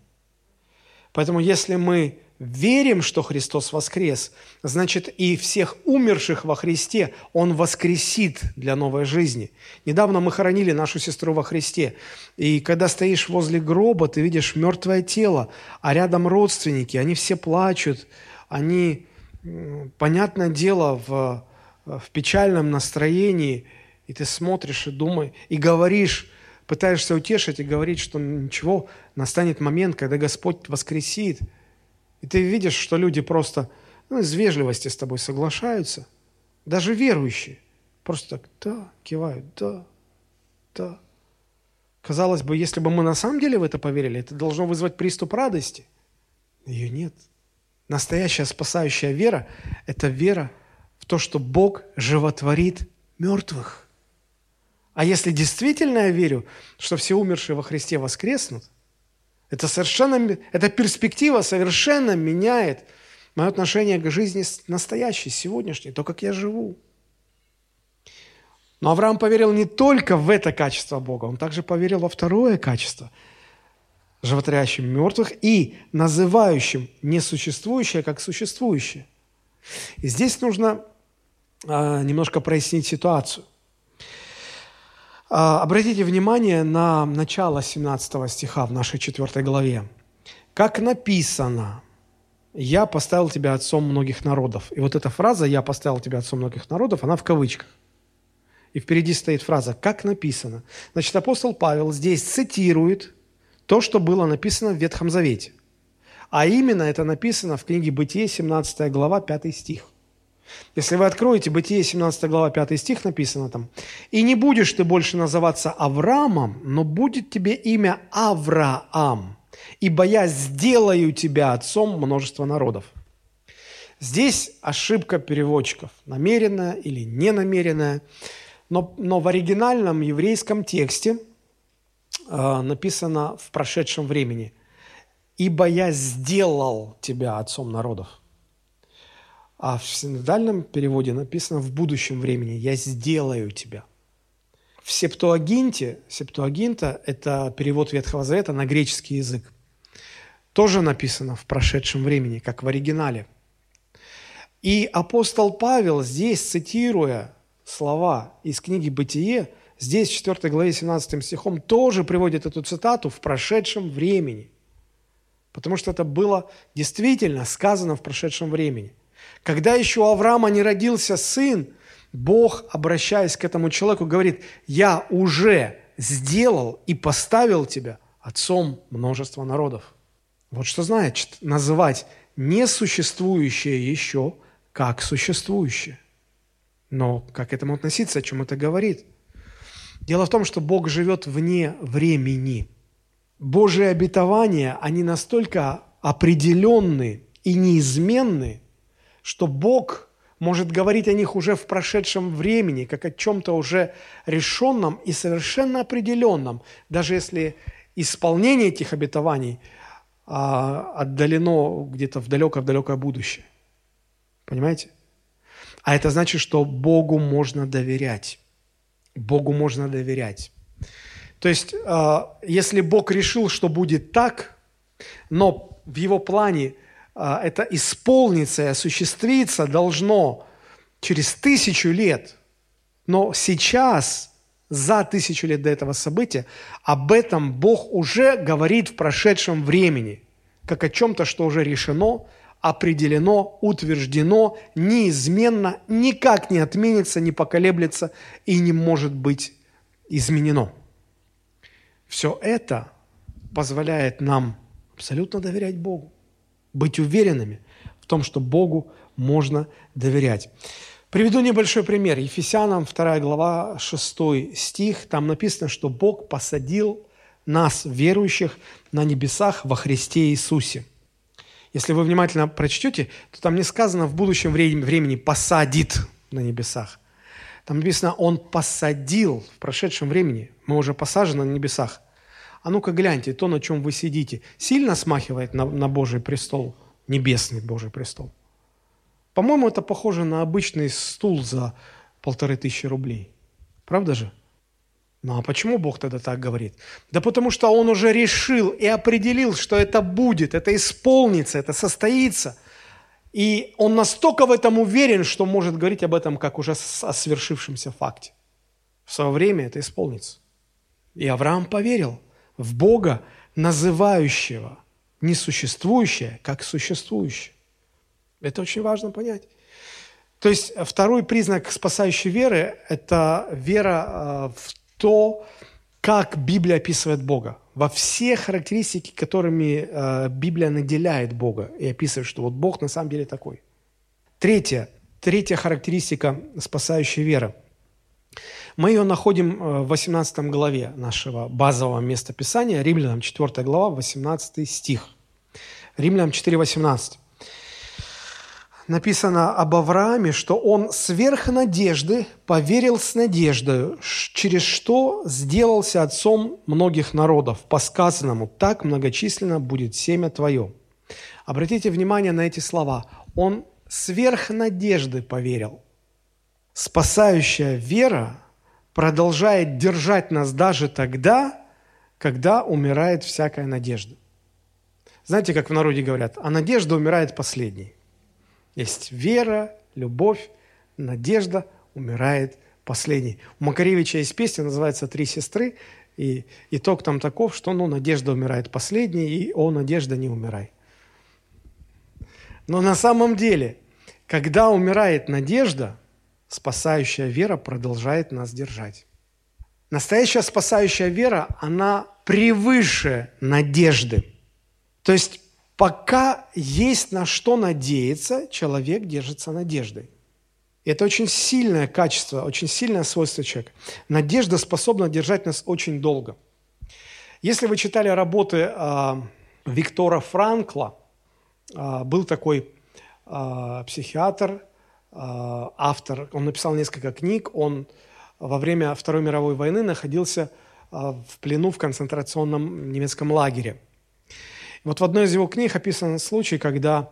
Speaker 1: Поэтому, если мы верим, что Христос воскрес, значит и всех умерших во Христе Он воскресит для новой жизни. Недавно мы хоронили нашу сестру во Христе, и когда стоишь возле гроба, ты видишь мертвое тело, а рядом родственники, они все плачут, они, понятное дело, в, в печальном настроении, и ты смотришь и думаешь, и говоришь, пытаешься утешить и говорить, что ничего, настанет момент, когда Господь воскресит – и ты видишь, что люди просто ну, из вежливости с тобой соглашаются, даже верующие, просто так, да, кивают, да, да. Казалось бы, если бы мы на самом деле в это поверили, это должно вызвать приступ радости. Ее нет. Настоящая спасающая вера – это вера в то, что Бог животворит мертвых. А если действительно я верю, что все умершие во Христе воскреснут – это совершенно, эта перспектива совершенно меняет мое отношение к жизни настоящей, сегодняшней, то, как я живу. Но Авраам поверил не только в это качество Бога, он также поверил во второе качество, животворящим мертвых и называющим несуществующее как существующее. И здесь нужно а, немножко прояснить ситуацию. А, обратите внимание на начало 17 стиха в нашей 4 главе. «Как написано, я поставил тебя отцом многих народов». И вот эта фраза «я поставил тебя отцом многих народов», она в кавычках. И впереди стоит фраза «как написано». Значит, апостол Павел здесь цитирует то, что было написано в Ветхом Завете. А именно это написано в книге «Бытие», 17 глава, 5 стих – если вы откроете Бытие, 17 глава, 5 стих написано там, «И не будешь ты больше называться Авраамом, но будет тебе имя Авраам, ибо я сделаю тебя отцом множества народов». Здесь ошибка переводчиков, намеренная или ненамеренная, но, но в оригинальном еврейском тексте э, написано в прошедшем времени «Ибо я сделал тебя отцом народов». А в синодальном переводе написано в будущем времени «я сделаю тебя». В Септуагинте, Септуагинта – это перевод Ветхого Завета на греческий язык. Тоже написано в прошедшем времени, как в оригинале. И апостол Павел здесь, цитируя слова из книги «Бытие», здесь, в 4 главе 17 стихом, тоже приводит эту цитату в прошедшем времени. Потому что это было действительно сказано в прошедшем времени. Когда еще у Авраама не родился сын, Бог, обращаясь к этому человеку, говорит, я уже сделал и поставил тебя отцом множества народов. Вот что значит называть несуществующее еще как существующее. Но как к этому относиться, о чем это говорит? Дело в том, что Бог живет вне времени. Божьи обетования, они настолько определенны и неизменны, что Бог может говорить о них уже в прошедшем времени, как о чем-то уже решенном и совершенно определенном, даже если исполнение этих обетований а, отдалено где-то в далекое-далекое будущее. Понимаете? А это значит, что Богу можно доверять. Богу можно доверять. То есть, а, если Бог решил, что будет так, но в Его плане – это исполнится и осуществиться должно через тысячу лет. Но сейчас, за тысячу лет до этого события, об этом Бог уже говорит в прошедшем времени, как о чем-то, что уже решено, определено, утверждено, неизменно, никак не отменится, не поколеблется и не может быть изменено. Все это позволяет нам абсолютно доверять Богу быть уверенными в том, что Богу можно доверять. Приведу небольшой пример. Ефесянам 2 глава 6 стих. Там написано, что Бог посадил нас, верующих, на небесах во Христе Иисусе. Если вы внимательно прочтете, то там не сказано в будущем времени «посадит на небесах». Там написано «Он посадил в прошедшем времени». Мы уже посажены на небесах – а ну-ка гляньте, то, на чем вы сидите, сильно смахивает на, на Божий престол, небесный Божий престол? По-моему, это похоже на обычный стул за полторы тысячи рублей. Правда же? Ну а почему Бог тогда так говорит? Да потому что Он уже решил и определил, что это будет, это исполнится, это состоится. И Он настолько в этом уверен, что может говорить об этом как уже о свершившемся факте. В свое время это исполнится. И Авраам поверил – в Бога, называющего несуществующее как существующее. Это очень важно понять. То есть второй признак спасающей веры – это вера э, в то, как Библия описывает Бога. Во все характеристики, которыми э, Библия наделяет Бога и описывает, что вот Бог на самом деле такой. Третье, третья характеристика спасающей веры – мы ее находим э, в 18 главе нашего базового места Писания, Римлянам 4 глава, 18 стих. Римлянам 4, 18. Написано об Аврааме, что он сверх надежды поверил с надеждой, через что сделался отцом многих народов, по сказанному, так многочисленно будет семя твое. Обратите внимание на эти слова. Он сверх надежды поверил. Спасающая вера продолжает держать нас даже тогда, когда умирает всякая надежда. Знаете, как в народе говорят, а надежда умирает последней. Есть вера, любовь, надежда умирает последней. У Макаревича есть песня, называется «Три сестры», и итог там таков, что ну, надежда умирает последней, и о, надежда, не умирай. Но на самом деле, когда умирает надежда, спасающая вера продолжает нас держать. Настоящая спасающая вера, она превыше надежды. То есть пока есть на что надеяться, человек держится надеждой. Это очень сильное качество, очень сильное свойство человека. Надежда способна держать нас очень долго. Если вы читали работы э, Виктора Франкла, э, был такой э, психиатр, автор, он написал несколько книг, он во время Второй мировой войны находился а, в плену в концентрационном немецком лагере. вот в одной из его книг описан случай, когда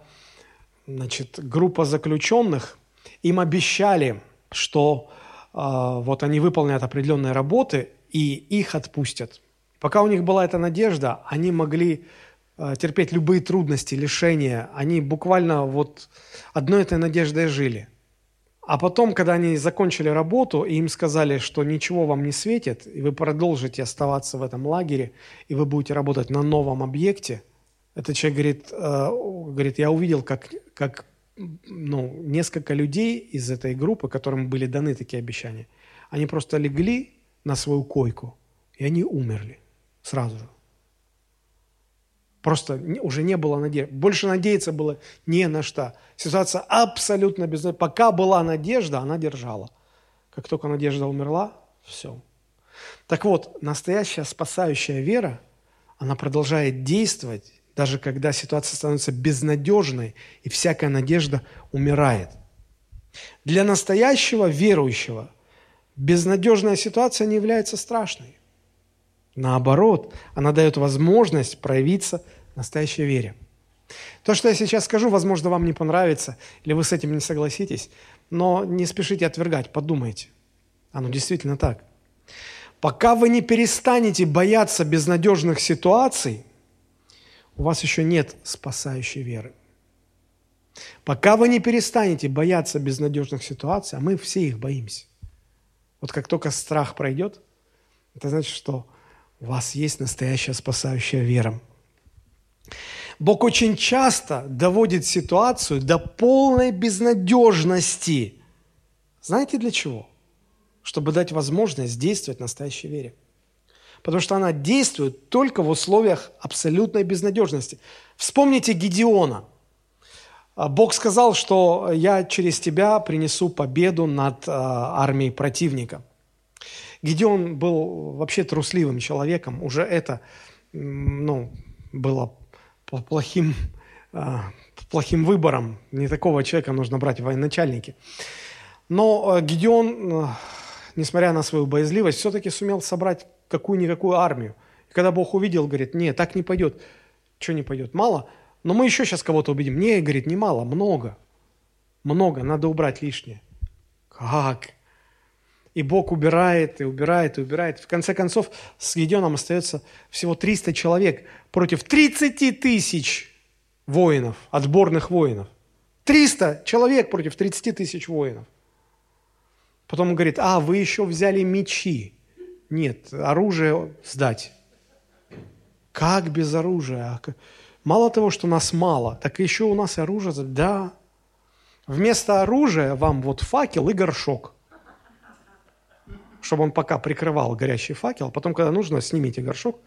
Speaker 1: значит, группа заключенных, им обещали, что э, вот они выполнят определенные работы и их отпустят. Пока у них была эта надежда, они могли э, терпеть любые трудности, лишения. Они буквально вот одной этой надеждой жили. А потом, когда они закончили работу, и им сказали, что ничего вам не светит, и вы продолжите оставаться в этом лагере, и вы будете работать на новом объекте, этот человек говорит, э, говорит я увидел, как, как ну, несколько людей из этой группы, которым были даны такие обещания, они просто легли на свою койку, и они умерли сразу же. Просто уже не было надежды. Больше надеяться было не на что. Ситуация абсолютно безнадежная. Пока была надежда, она держала. Как только надежда умерла, все. Так вот, настоящая спасающая вера, она продолжает действовать даже когда ситуация становится безнадежной и всякая надежда умирает. Для настоящего верующего безнадежная ситуация не является страшной. Наоборот, она дает возможность проявиться настоящей вере. То, что я сейчас скажу, возможно, вам не понравится, или вы с этим не согласитесь, но не спешите отвергать, подумайте. Оно действительно так. Пока вы не перестанете бояться безнадежных ситуаций, у вас еще нет спасающей веры. Пока вы не перестанете бояться безнадежных ситуаций, а мы все их боимся. Вот как только страх пройдет, это значит, что у вас есть настоящая спасающая вера. Бог очень часто доводит ситуацию до полной безнадежности. Знаете для чего? Чтобы дать возможность действовать настоящей вере потому что она действует только в условиях абсолютной безнадежности. Вспомните Гедеона. А, Бог сказал, что я через тебя принесу победу над а, армией противника. Гедеон был вообще трусливым человеком, уже это ну, было плохим, а, плохим выбором. Не такого человека нужно брать в военачальники. Но Гедеон, несмотря на свою боязливость, все-таки сумел собрать какую-никакую армию. И когда Бог увидел, говорит, нет, так не пойдет. Что не пойдет? Мало? Но мы еще сейчас кого-то убедим. Не, говорит, не мало, много. Много, надо убрать лишнее. Как? И Бог убирает, и убирает, и убирает. В конце концов, с Гедеоном остается всего 300 человек против 30 тысяч воинов, отборных воинов. 300 человек против 30 тысяч воинов. Потом он говорит, а, вы еще взяли мечи. Нет, оружие сдать. Как без оружия? А мало того, что нас мало, так еще у нас оружие. Да. Вместо оружия вам вот факел и горшок. Чтобы он пока прикрывал горящий факел, а потом, когда нужно, снимите горшок,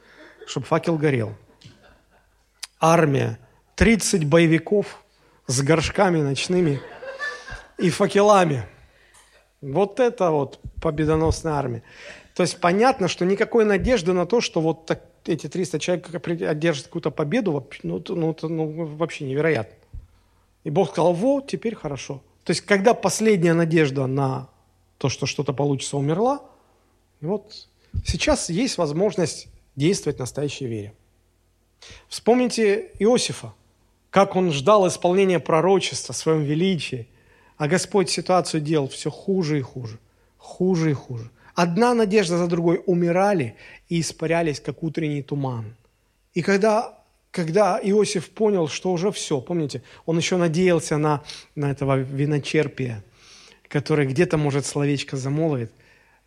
Speaker 1: чтобы факел горел. Армия. 30 боевиков с горшками ночными и факелами. Вот это вот победоносная армия. То есть понятно, что никакой надежды на то, что вот так, эти 300 человек одержат какую-то победу, ну, ну, ну, вообще невероятно. И Бог сказал, вот, теперь хорошо. То есть, когда последняя надежда на то, что что-то получится, умерла, вот сейчас есть возможность действовать в настоящей вере. Вспомните Иосифа, как он ждал исполнения пророчества в своем величии, а Господь ситуацию делал все хуже и хуже, хуже и хуже. Одна надежда за другой умирали и испарялись, как утренний туман. И когда, когда Иосиф понял, что уже все, помните, он еще надеялся на, на этого виночерпия, который где-то, может, словечко замолвит,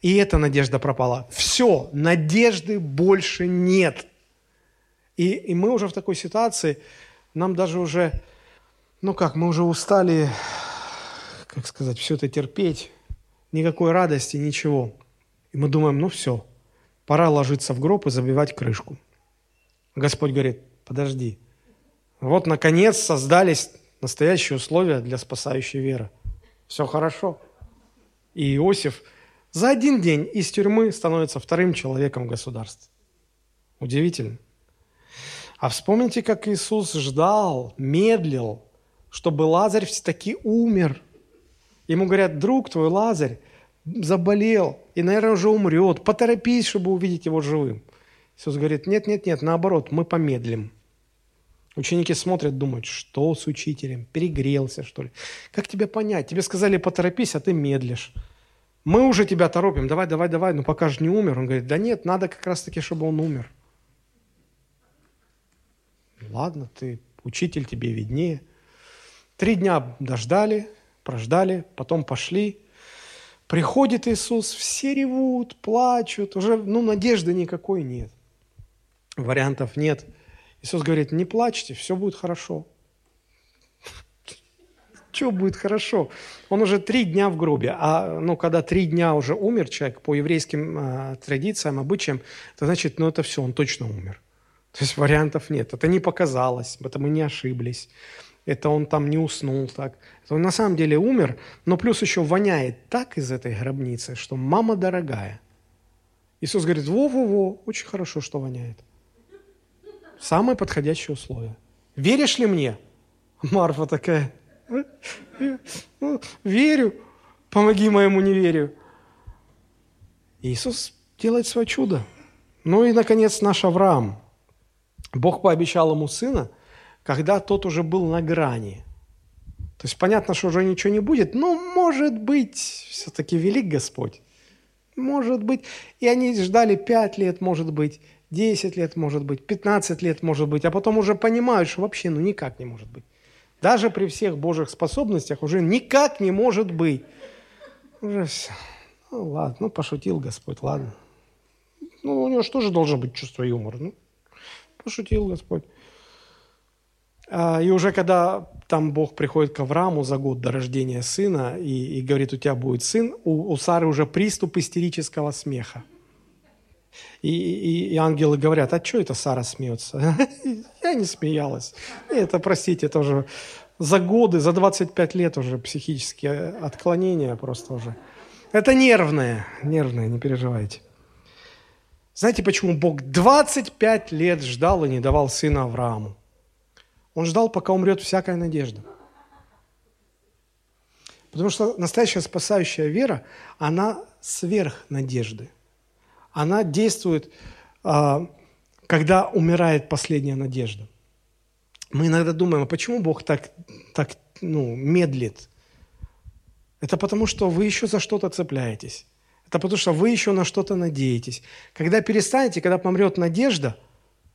Speaker 1: и эта надежда пропала. Все, надежды больше нет. И, и мы уже в такой ситуации, нам даже уже, ну как, мы уже устали, как сказать, все это терпеть, никакой радости, ничего. И мы думаем, ну все, пора ложиться в гроб и забивать крышку. Господь говорит, подожди. Вот, наконец, создались настоящие условия для спасающей веры. Все хорошо. И Иосиф за один день из тюрьмы становится вторым человеком в государстве. Удивительно. А вспомните, как Иисус ждал, медлил, чтобы Лазарь все-таки умер. Ему говорят, друг твой Лазарь заболел и, наверное, уже умрет. Поторопись, чтобы увидеть его живым. Иисус говорит, нет, нет, нет, наоборот, мы помедлим. Ученики смотрят, думают, что с учителем, перегрелся, что ли. Как тебе понять? Тебе сказали, поторопись, а ты медлишь. Мы уже тебя торопим, давай, давай, давай, но пока же не умер. Он говорит, да нет, надо как раз-таки, чтобы он умер. Ладно, ты учитель, тебе виднее. Три дня дождали, прождали, потом пошли. Приходит Иисус, все ревут, плачут, уже ну, надежды никакой нет. Вариантов нет. Иисус говорит, не плачьте, все будет хорошо. Что будет хорошо? Он уже три дня в гробе, а ну, когда три дня уже умер человек по еврейским э, традициям, обычаям, то значит, ну это все, он точно умер. То есть вариантов нет. Это не показалось, это мы не ошиблись. Это он там не уснул так. Это он на самом деле умер, но плюс еще воняет так из этой гробницы, что мама дорогая. Иисус говорит, во-во-во, очень хорошо, что воняет. Самые подходящие условия. Веришь ли мне? Марфа такая, «Ну, верю, помоги моему неверию. Иисус делает свое чудо. Ну и, наконец, наш Авраам. Бог пообещал ему сына, когда тот уже был на грани. То есть понятно, что уже ничего не будет, но, может быть, все-таки велик Господь. Может быть. И они ждали пять лет, может быть, 10 лет, может быть, 15 лет, может быть, а потом уже понимают, что вообще ну никак не может быть. Даже при всех Божьих способностях уже никак не может быть. Уже все. Ну ладно, ну пошутил Господь, ладно. Ну у него же должно быть чувство юмора? Ну, пошутил Господь. А, и уже когда там Бог приходит к Аврааму за год до рождения сына и, и говорит, у тебя будет сын, у, у Сары уже приступ истерического смеха. И, и, и ангелы говорят, а что это Сара смеется? <laughs> Я не смеялась. Это, простите, это уже за годы, за 25 лет уже психические отклонения просто уже. Это нервное, нервное, не переживайте. Знаете, почему Бог 25 лет ждал и не давал сына Аврааму? Он ждал, пока умрет всякая надежда. Потому что настоящая спасающая вера, она сверх надежды. Она действует, а, когда умирает последняя надежда. Мы иногда думаем, а почему Бог так, так ну, медлит? Это потому, что вы еще за что-то цепляетесь. Это потому, что вы еще на что-то надеетесь. Когда перестанете, когда помрет надежда,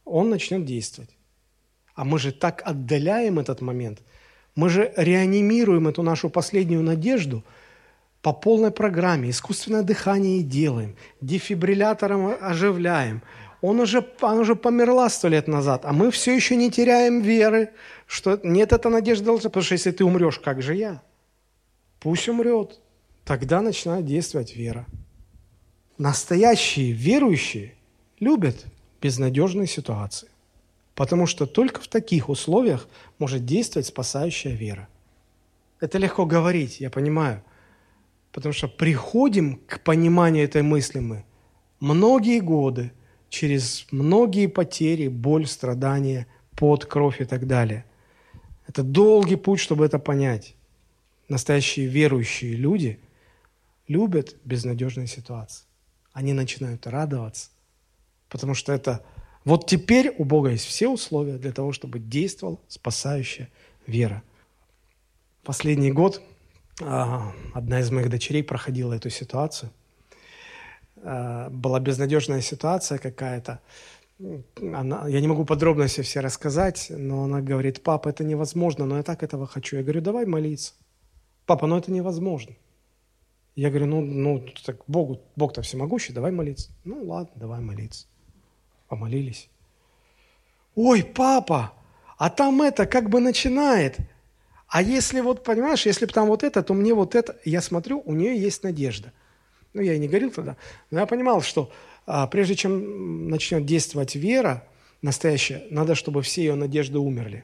Speaker 1: он начнет действовать. А мы же так отдаляем этот момент. Мы же реанимируем эту нашу последнюю надежду по полной программе. Искусственное дыхание делаем, дефибриллятором оживляем. Он уже, она уже померла сто лет назад, а мы все еще не теряем веры, что нет, эта надежда должна, потому что если ты умрешь, как же я? Пусть умрет. Тогда начинает действовать вера. Настоящие верующие любят безнадежные ситуации. Потому что только в таких условиях может действовать спасающая вера. Это легко говорить, я понимаю. Потому что приходим к пониманию этой мысли мы многие годы, через многие потери, боль, страдания, пот, кровь и так далее. Это долгий путь, чтобы это понять. Настоящие верующие люди любят безнадежные ситуации. Они начинают радоваться, потому что это вот теперь у Бога есть все условия для того, чтобы действовала спасающая вера. Последний год одна из моих дочерей проходила эту ситуацию. А, была безнадежная ситуация какая-то. Она, я не могу подробности все рассказать, но она говорит, папа, это невозможно, но я так этого хочу. Я говорю, давай молиться. Папа, но это невозможно. Я говорю, ну, ну так Богу, Бог-то всемогущий, давай молиться. Ну ладно, давай молиться помолились. Ой, папа, а там это как бы начинает. А если вот, понимаешь, если бы там вот это, то мне вот это, я смотрю, у нее есть надежда. Ну, я и не говорил тогда, но я понимал, что а, прежде чем начнет действовать вера настоящая, надо, чтобы все ее надежды умерли.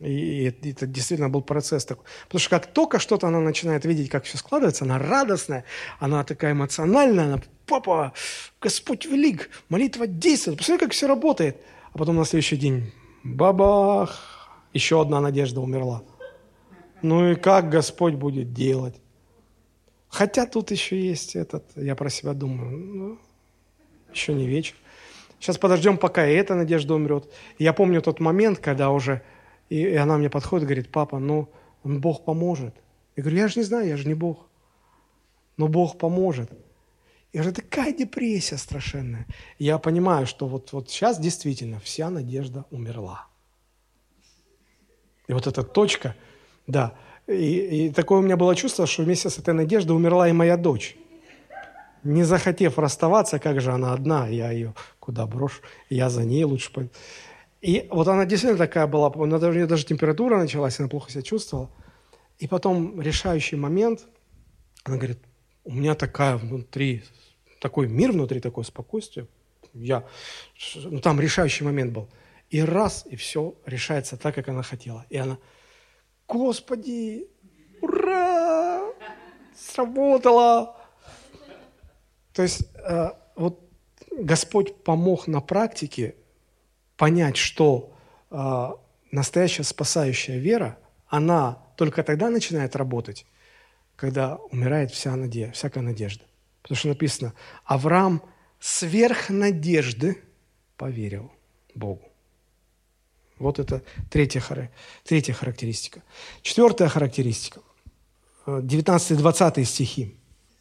Speaker 1: И это действительно был процесс такой. Потому что как только что-то она начинает видеть, как все складывается, она радостная, она такая эмоциональная, она, папа, Господь велик, молитва действует, посмотри, как все работает. А потом на следующий день, бабах, еще одна надежда умерла. Ну и как Господь будет делать? Хотя тут еще есть этот, я про себя думаю, ну, еще не вечер, Сейчас подождем, пока и эта надежда умрет. Я помню тот момент, когда уже, и, и она мне подходит говорит, папа, ну, Бог поможет. Я говорю, я же не знаю, я же не Бог. Но Бог поможет. И уже такая депрессия страшенная. Я понимаю, что вот, вот сейчас действительно вся надежда умерла. И вот эта точка, да. И, и такое у меня было чувство, что вместе с этой надеждой умерла и моя дочь. Не захотев расставаться, как же она одна, я ее куда брошу, я за ней лучше пойду. И вот она действительно такая была, у нее даже температура началась, она плохо себя чувствовала. И потом решающий момент, она говорит, у меня такая внутри, такой мир внутри, такое спокойствие. Я, ну, там решающий момент был. И раз, и все решается так, как она хотела. И она, Господи, ура, сработало. То есть э, вот Господь помог на практике понять, что э, настоящая спасающая вера, она только тогда начинает работать, когда умирает вся надежда, всякая надежда. Потому что написано, Авраам сверх надежды поверил Богу. Вот это третья, третья характеристика. Четвертая характеристика. 19-20 э, стихи.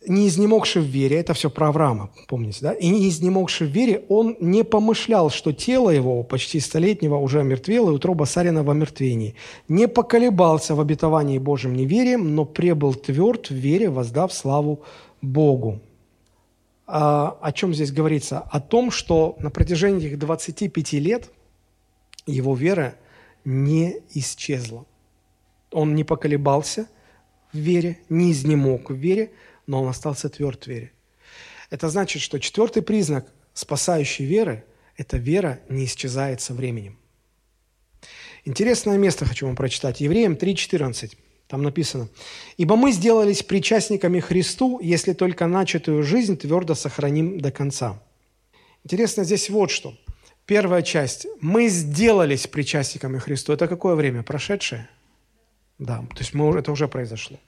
Speaker 1: «Не изнемогший в вере» – это все про Авраама, помните, да? «И не изнемогший в вере, он не помышлял, что тело его, почти столетнего, уже омертвело, и утроба Сарина в омертвении. Не поколебался в обетовании Божьим неверием, но пребыл тверд в вере, воздав славу Богу». А, о чем здесь говорится? О том, что на протяжении этих 25 лет – его вера не исчезла. Он не поколебался в вере, не изнемог в вере, но он остался тверд в вере. Это значит, что четвертый признак спасающей веры – это вера не исчезает со временем. Интересное место хочу вам прочитать. Евреям 3.14. Там написано, «Ибо мы сделались причастниками Христу, если только начатую жизнь твердо сохраним до конца». Интересно здесь вот что. Первая часть. Мы сделались причастниками Христу. Это какое время? Прошедшее? Да, то есть мы, это уже произошло.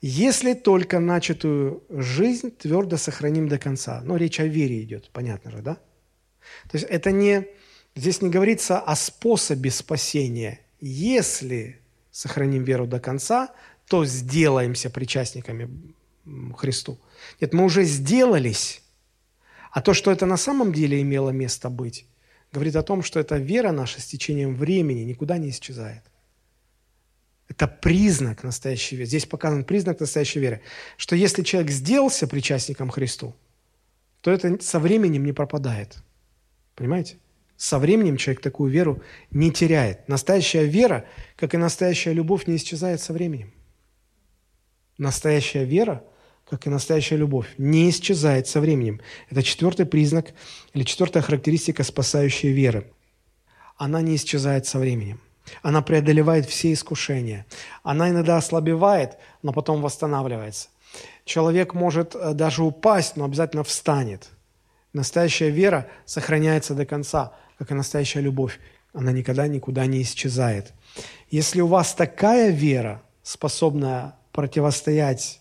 Speaker 1: Если только начатую жизнь твердо сохраним до конца. Ну, речь о вере идет, понятно же, да? То есть это не, здесь не говорится о способе спасения. Если сохраним веру до конца, то сделаемся причастниками Христу. Нет, мы уже сделались а то, что это на самом деле имело место быть, говорит о том, что эта вера наша с течением времени никуда не исчезает. Это признак настоящей веры. Здесь показан признак настоящей веры, что если человек сделался причастником Христу, то это со временем не пропадает. Понимаете? Со временем человек такую веру не теряет. Настоящая вера, как и настоящая любовь, не исчезает со временем. Настоящая вера – как и настоящая любовь, не исчезает со временем. Это четвертый признак или четвертая характеристика спасающей веры. Она не исчезает со временем. Она преодолевает все искушения. Она иногда ослабевает, но потом восстанавливается. Человек может э, даже упасть, но обязательно встанет. Настоящая вера сохраняется до конца, как и настоящая любовь. Она никогда никуда не исчезает. Если у вас такая вера, способная противостоять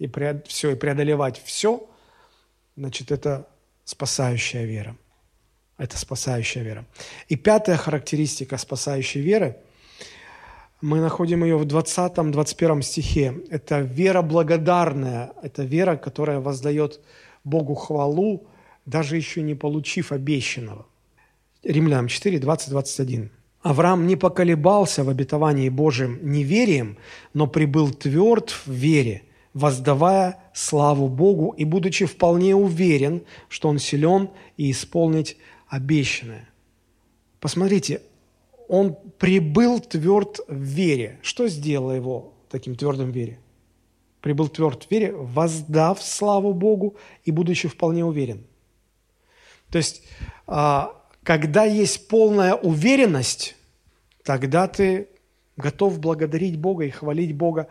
Speaker 1: и все, и преодолевать все, значит, это спасающая вера. Это спасающая вера. И пятая характеристика спасающей веры, мы находим ее в 20-21 стихе. Это вера благодарная, это вера, которая воздает Богу хвалу, даже еще не получив обещанного. Римлянам 4, 20, 21. Авраам не поколебался в обетовании Божьим неверием, но прибыл тверд в вере – воздавая славу Богу и будучи вполне уверен, что Он силен и исполнить обещанное. Посмотрите, он прибыл тверд в вере. Что сделало его таким твердым в вере? Прибыл тверд в вере, воздав славу Богу и будучи вполне уверен. То есть, а, когда есть полная уверенность, тогда ты готов благодарить Бога и хвалить Бога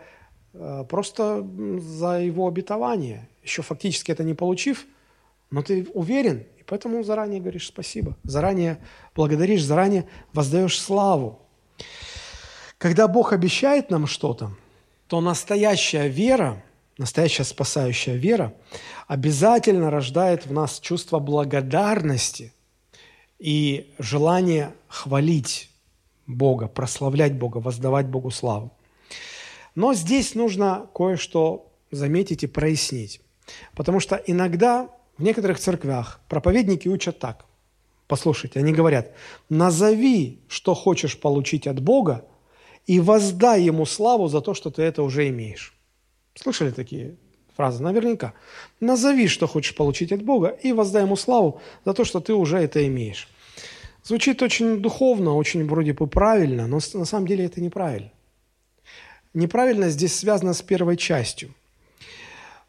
Speaker 1: просто за его обетование, еще фактически это не получив, но ты уверен, и поэтому заранее говоришь спасибо, заранее благодаришь, заранее воздаешь славу. Когда Бог обещает нам что-то, то настоящая вера, настоящая спасающая вера, обязательно рождает в нас чувство благодарности и желание хвалить Бога, прославлять Бога, воздавать Богу славу. Но здесь нужно кое-что заметить и прояснить. Потому что иногда в некоторых церквях проповедники учат так. Послушайте, они говорят, назови, что хочешь получить от Бога, и воздай Ему славу за то, что ты это уже имеешь. Слышали такие фразы? Наверняка. Назови, что хочешь получить от Бога, и воздай Ему славу за то, что ты уже это имеешь. Звучит очень духовно, очень вроде бы правильно, но на самом деле это неправильно. Неправильно здесь связано с первой частью.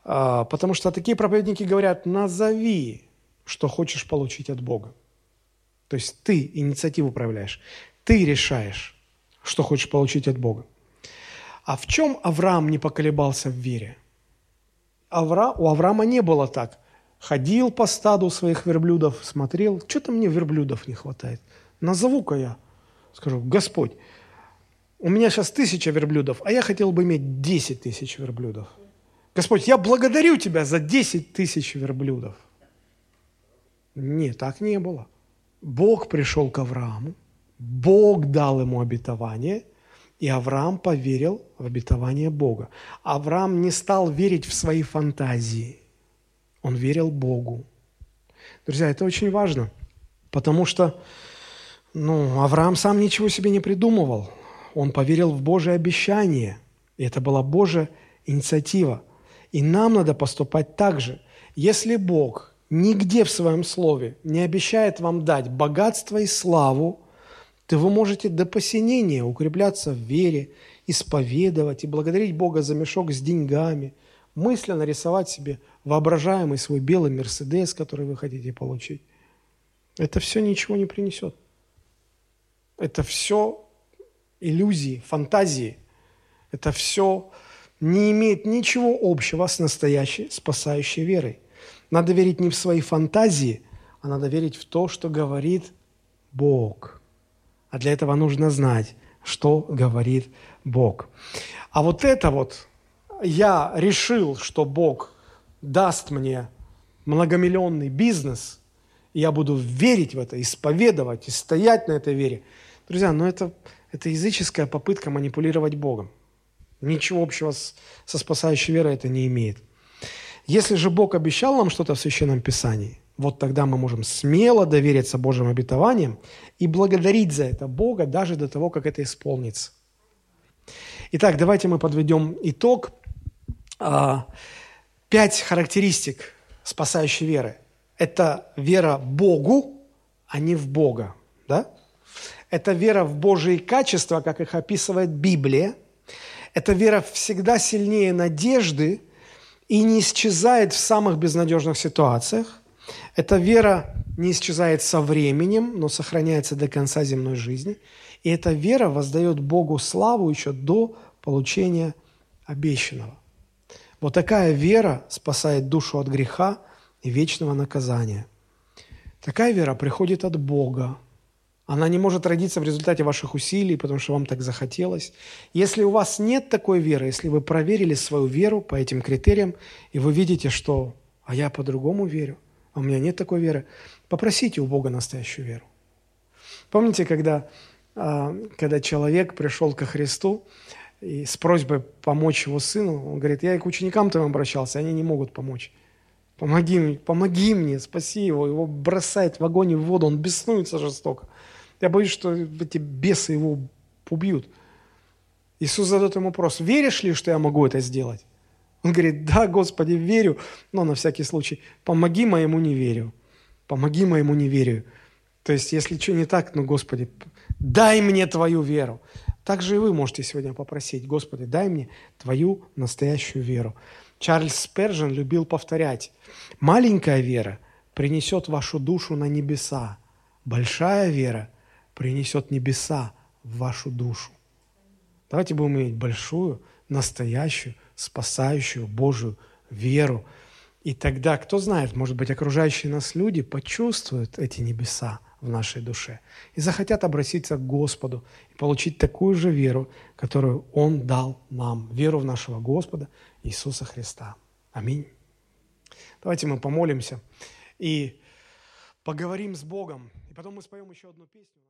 Speaker 1: А, потому что такие проповедники говорят, назови, что хочешь получить от Бога. То есть ты инициативу проявляешь, ты решаешь, что хочешь получить от Бога. А в чем Авраам не поколебался в вере? Авра... У Авраама не было так. Ходил по стаду своих верблюдов, смотрел, что-то мне верблюдов не хватает. Назову-ка я, скажу, Господь, у меня сейчас тысяча верблюдов, а я хотел бы иметь десять тысяч верблюдов. Господь, я благодарю Тебя за десять тысяч верблюдов. Нет, так не было. Бог пришел к Аврааму, Бог дал ему обетование, и Авраам поверил в обетование Бога. Авраам не стал верить в свои фантазии, он верил Богу. Друзья, это очень важно, потому что ну, Авраам сам ничего себе не придумывал. Он поверил в Божие обещание, и это была Божья инициатива – и нам надо поступать так же. Если Бог нигде в своем слове не обещает вам дать богатство и славу, то вы можете до посинения укрепляться в вере, исповедовать и благодарить Бога за мешок с деньгами, мысленно рисовать себе воображаемый свой белый Мерседес, который вы хотите получить. Это все ничего не принесет. Это все иллюзии, фантазии. Это все не имеет ничего общего с настоящей спасающей верой. Надо верить не в свои фантазии, а надо верить в то, что говорит Бог. А для этого нужно знать, что говорит Бог. А вот это вот, я решил, что Бог даст мне многомиллионный бизнес, и я буду верить в это, исповедовать и стоять на этой вере. Друзья, ну это, это языческая попытка манипулировать Богом. Ничего общего с, со спасающей верой это не имеет. Если же Бог обещал нам что-то в Священном Писании, вот тогда мы можем смело довериться Божьим обетованиям и благодарить за это Бога даже до того, как это исполнится. Итак, давайте мы подведем итог. А, пять характеристик спасающей веры. Это вера Богу, а не в Бога. Да? Это вера в Божьи качества, как их описывает Библия – эта вера всегда сильнее надежды и не исчезает в самых безнадежных ситуациях. Эта вера не исчезает со временем, но сохраняется до конца земной жизни. И эта вера воздает Богу славу еще до получения обещанного. Вот такая вера спасает душу от греха и вечного наказания. Такая вера приходит от Бога, она не может родиться в результате ваших усилий, потому что вам так захотелось. Если у вас нет такой веры, если вы проверили свою веру по этим критериям, и вы видите, что «а я по-другому верю», а у меня нет такой веры, попросите у Бога настоящую веру. Помните, когда, а, когда человек пришел ко Христу и с просьбой помочь его сыну, он говорит, я и к ученикам твоим обращался, они не могут помочь. Помоги, помоги мне, спаси его. Его бросает в огонь и в воду, он беснуется жестоко. Я боюсь, что эти бесы его убьют. Иисус задает ему вопрос, веришь ли, что я могу это сделать? Он говорит, да, Господи, верю, но на всякий случай, помоги моему неверию. Помоги моему неверию. То есть, если что не так, ну, Господи, дай мне Твою веру. Так же и вы можете сегодня попросить, Господи, дай мне Твою настоящую веру. Чарльз Спержен любил повторять, маленькая вера принесет вашу душу на небеса, большая вера – принесет небеса в вашу душу. Давайте будем иметь большую, настоящую, спасающую Божию веру. И тогда, кто знает, может быть, окружающие нас люди почувствуют эти небеса в нашей душе. И захотят обратиться к Господу и получить такую же веру, которую Он дал нам, веру в нашего Господа Иисуса Христа. Аминь. Давайте мы помолимся и поговорим с Богом. И потом мы споем еще одну песню.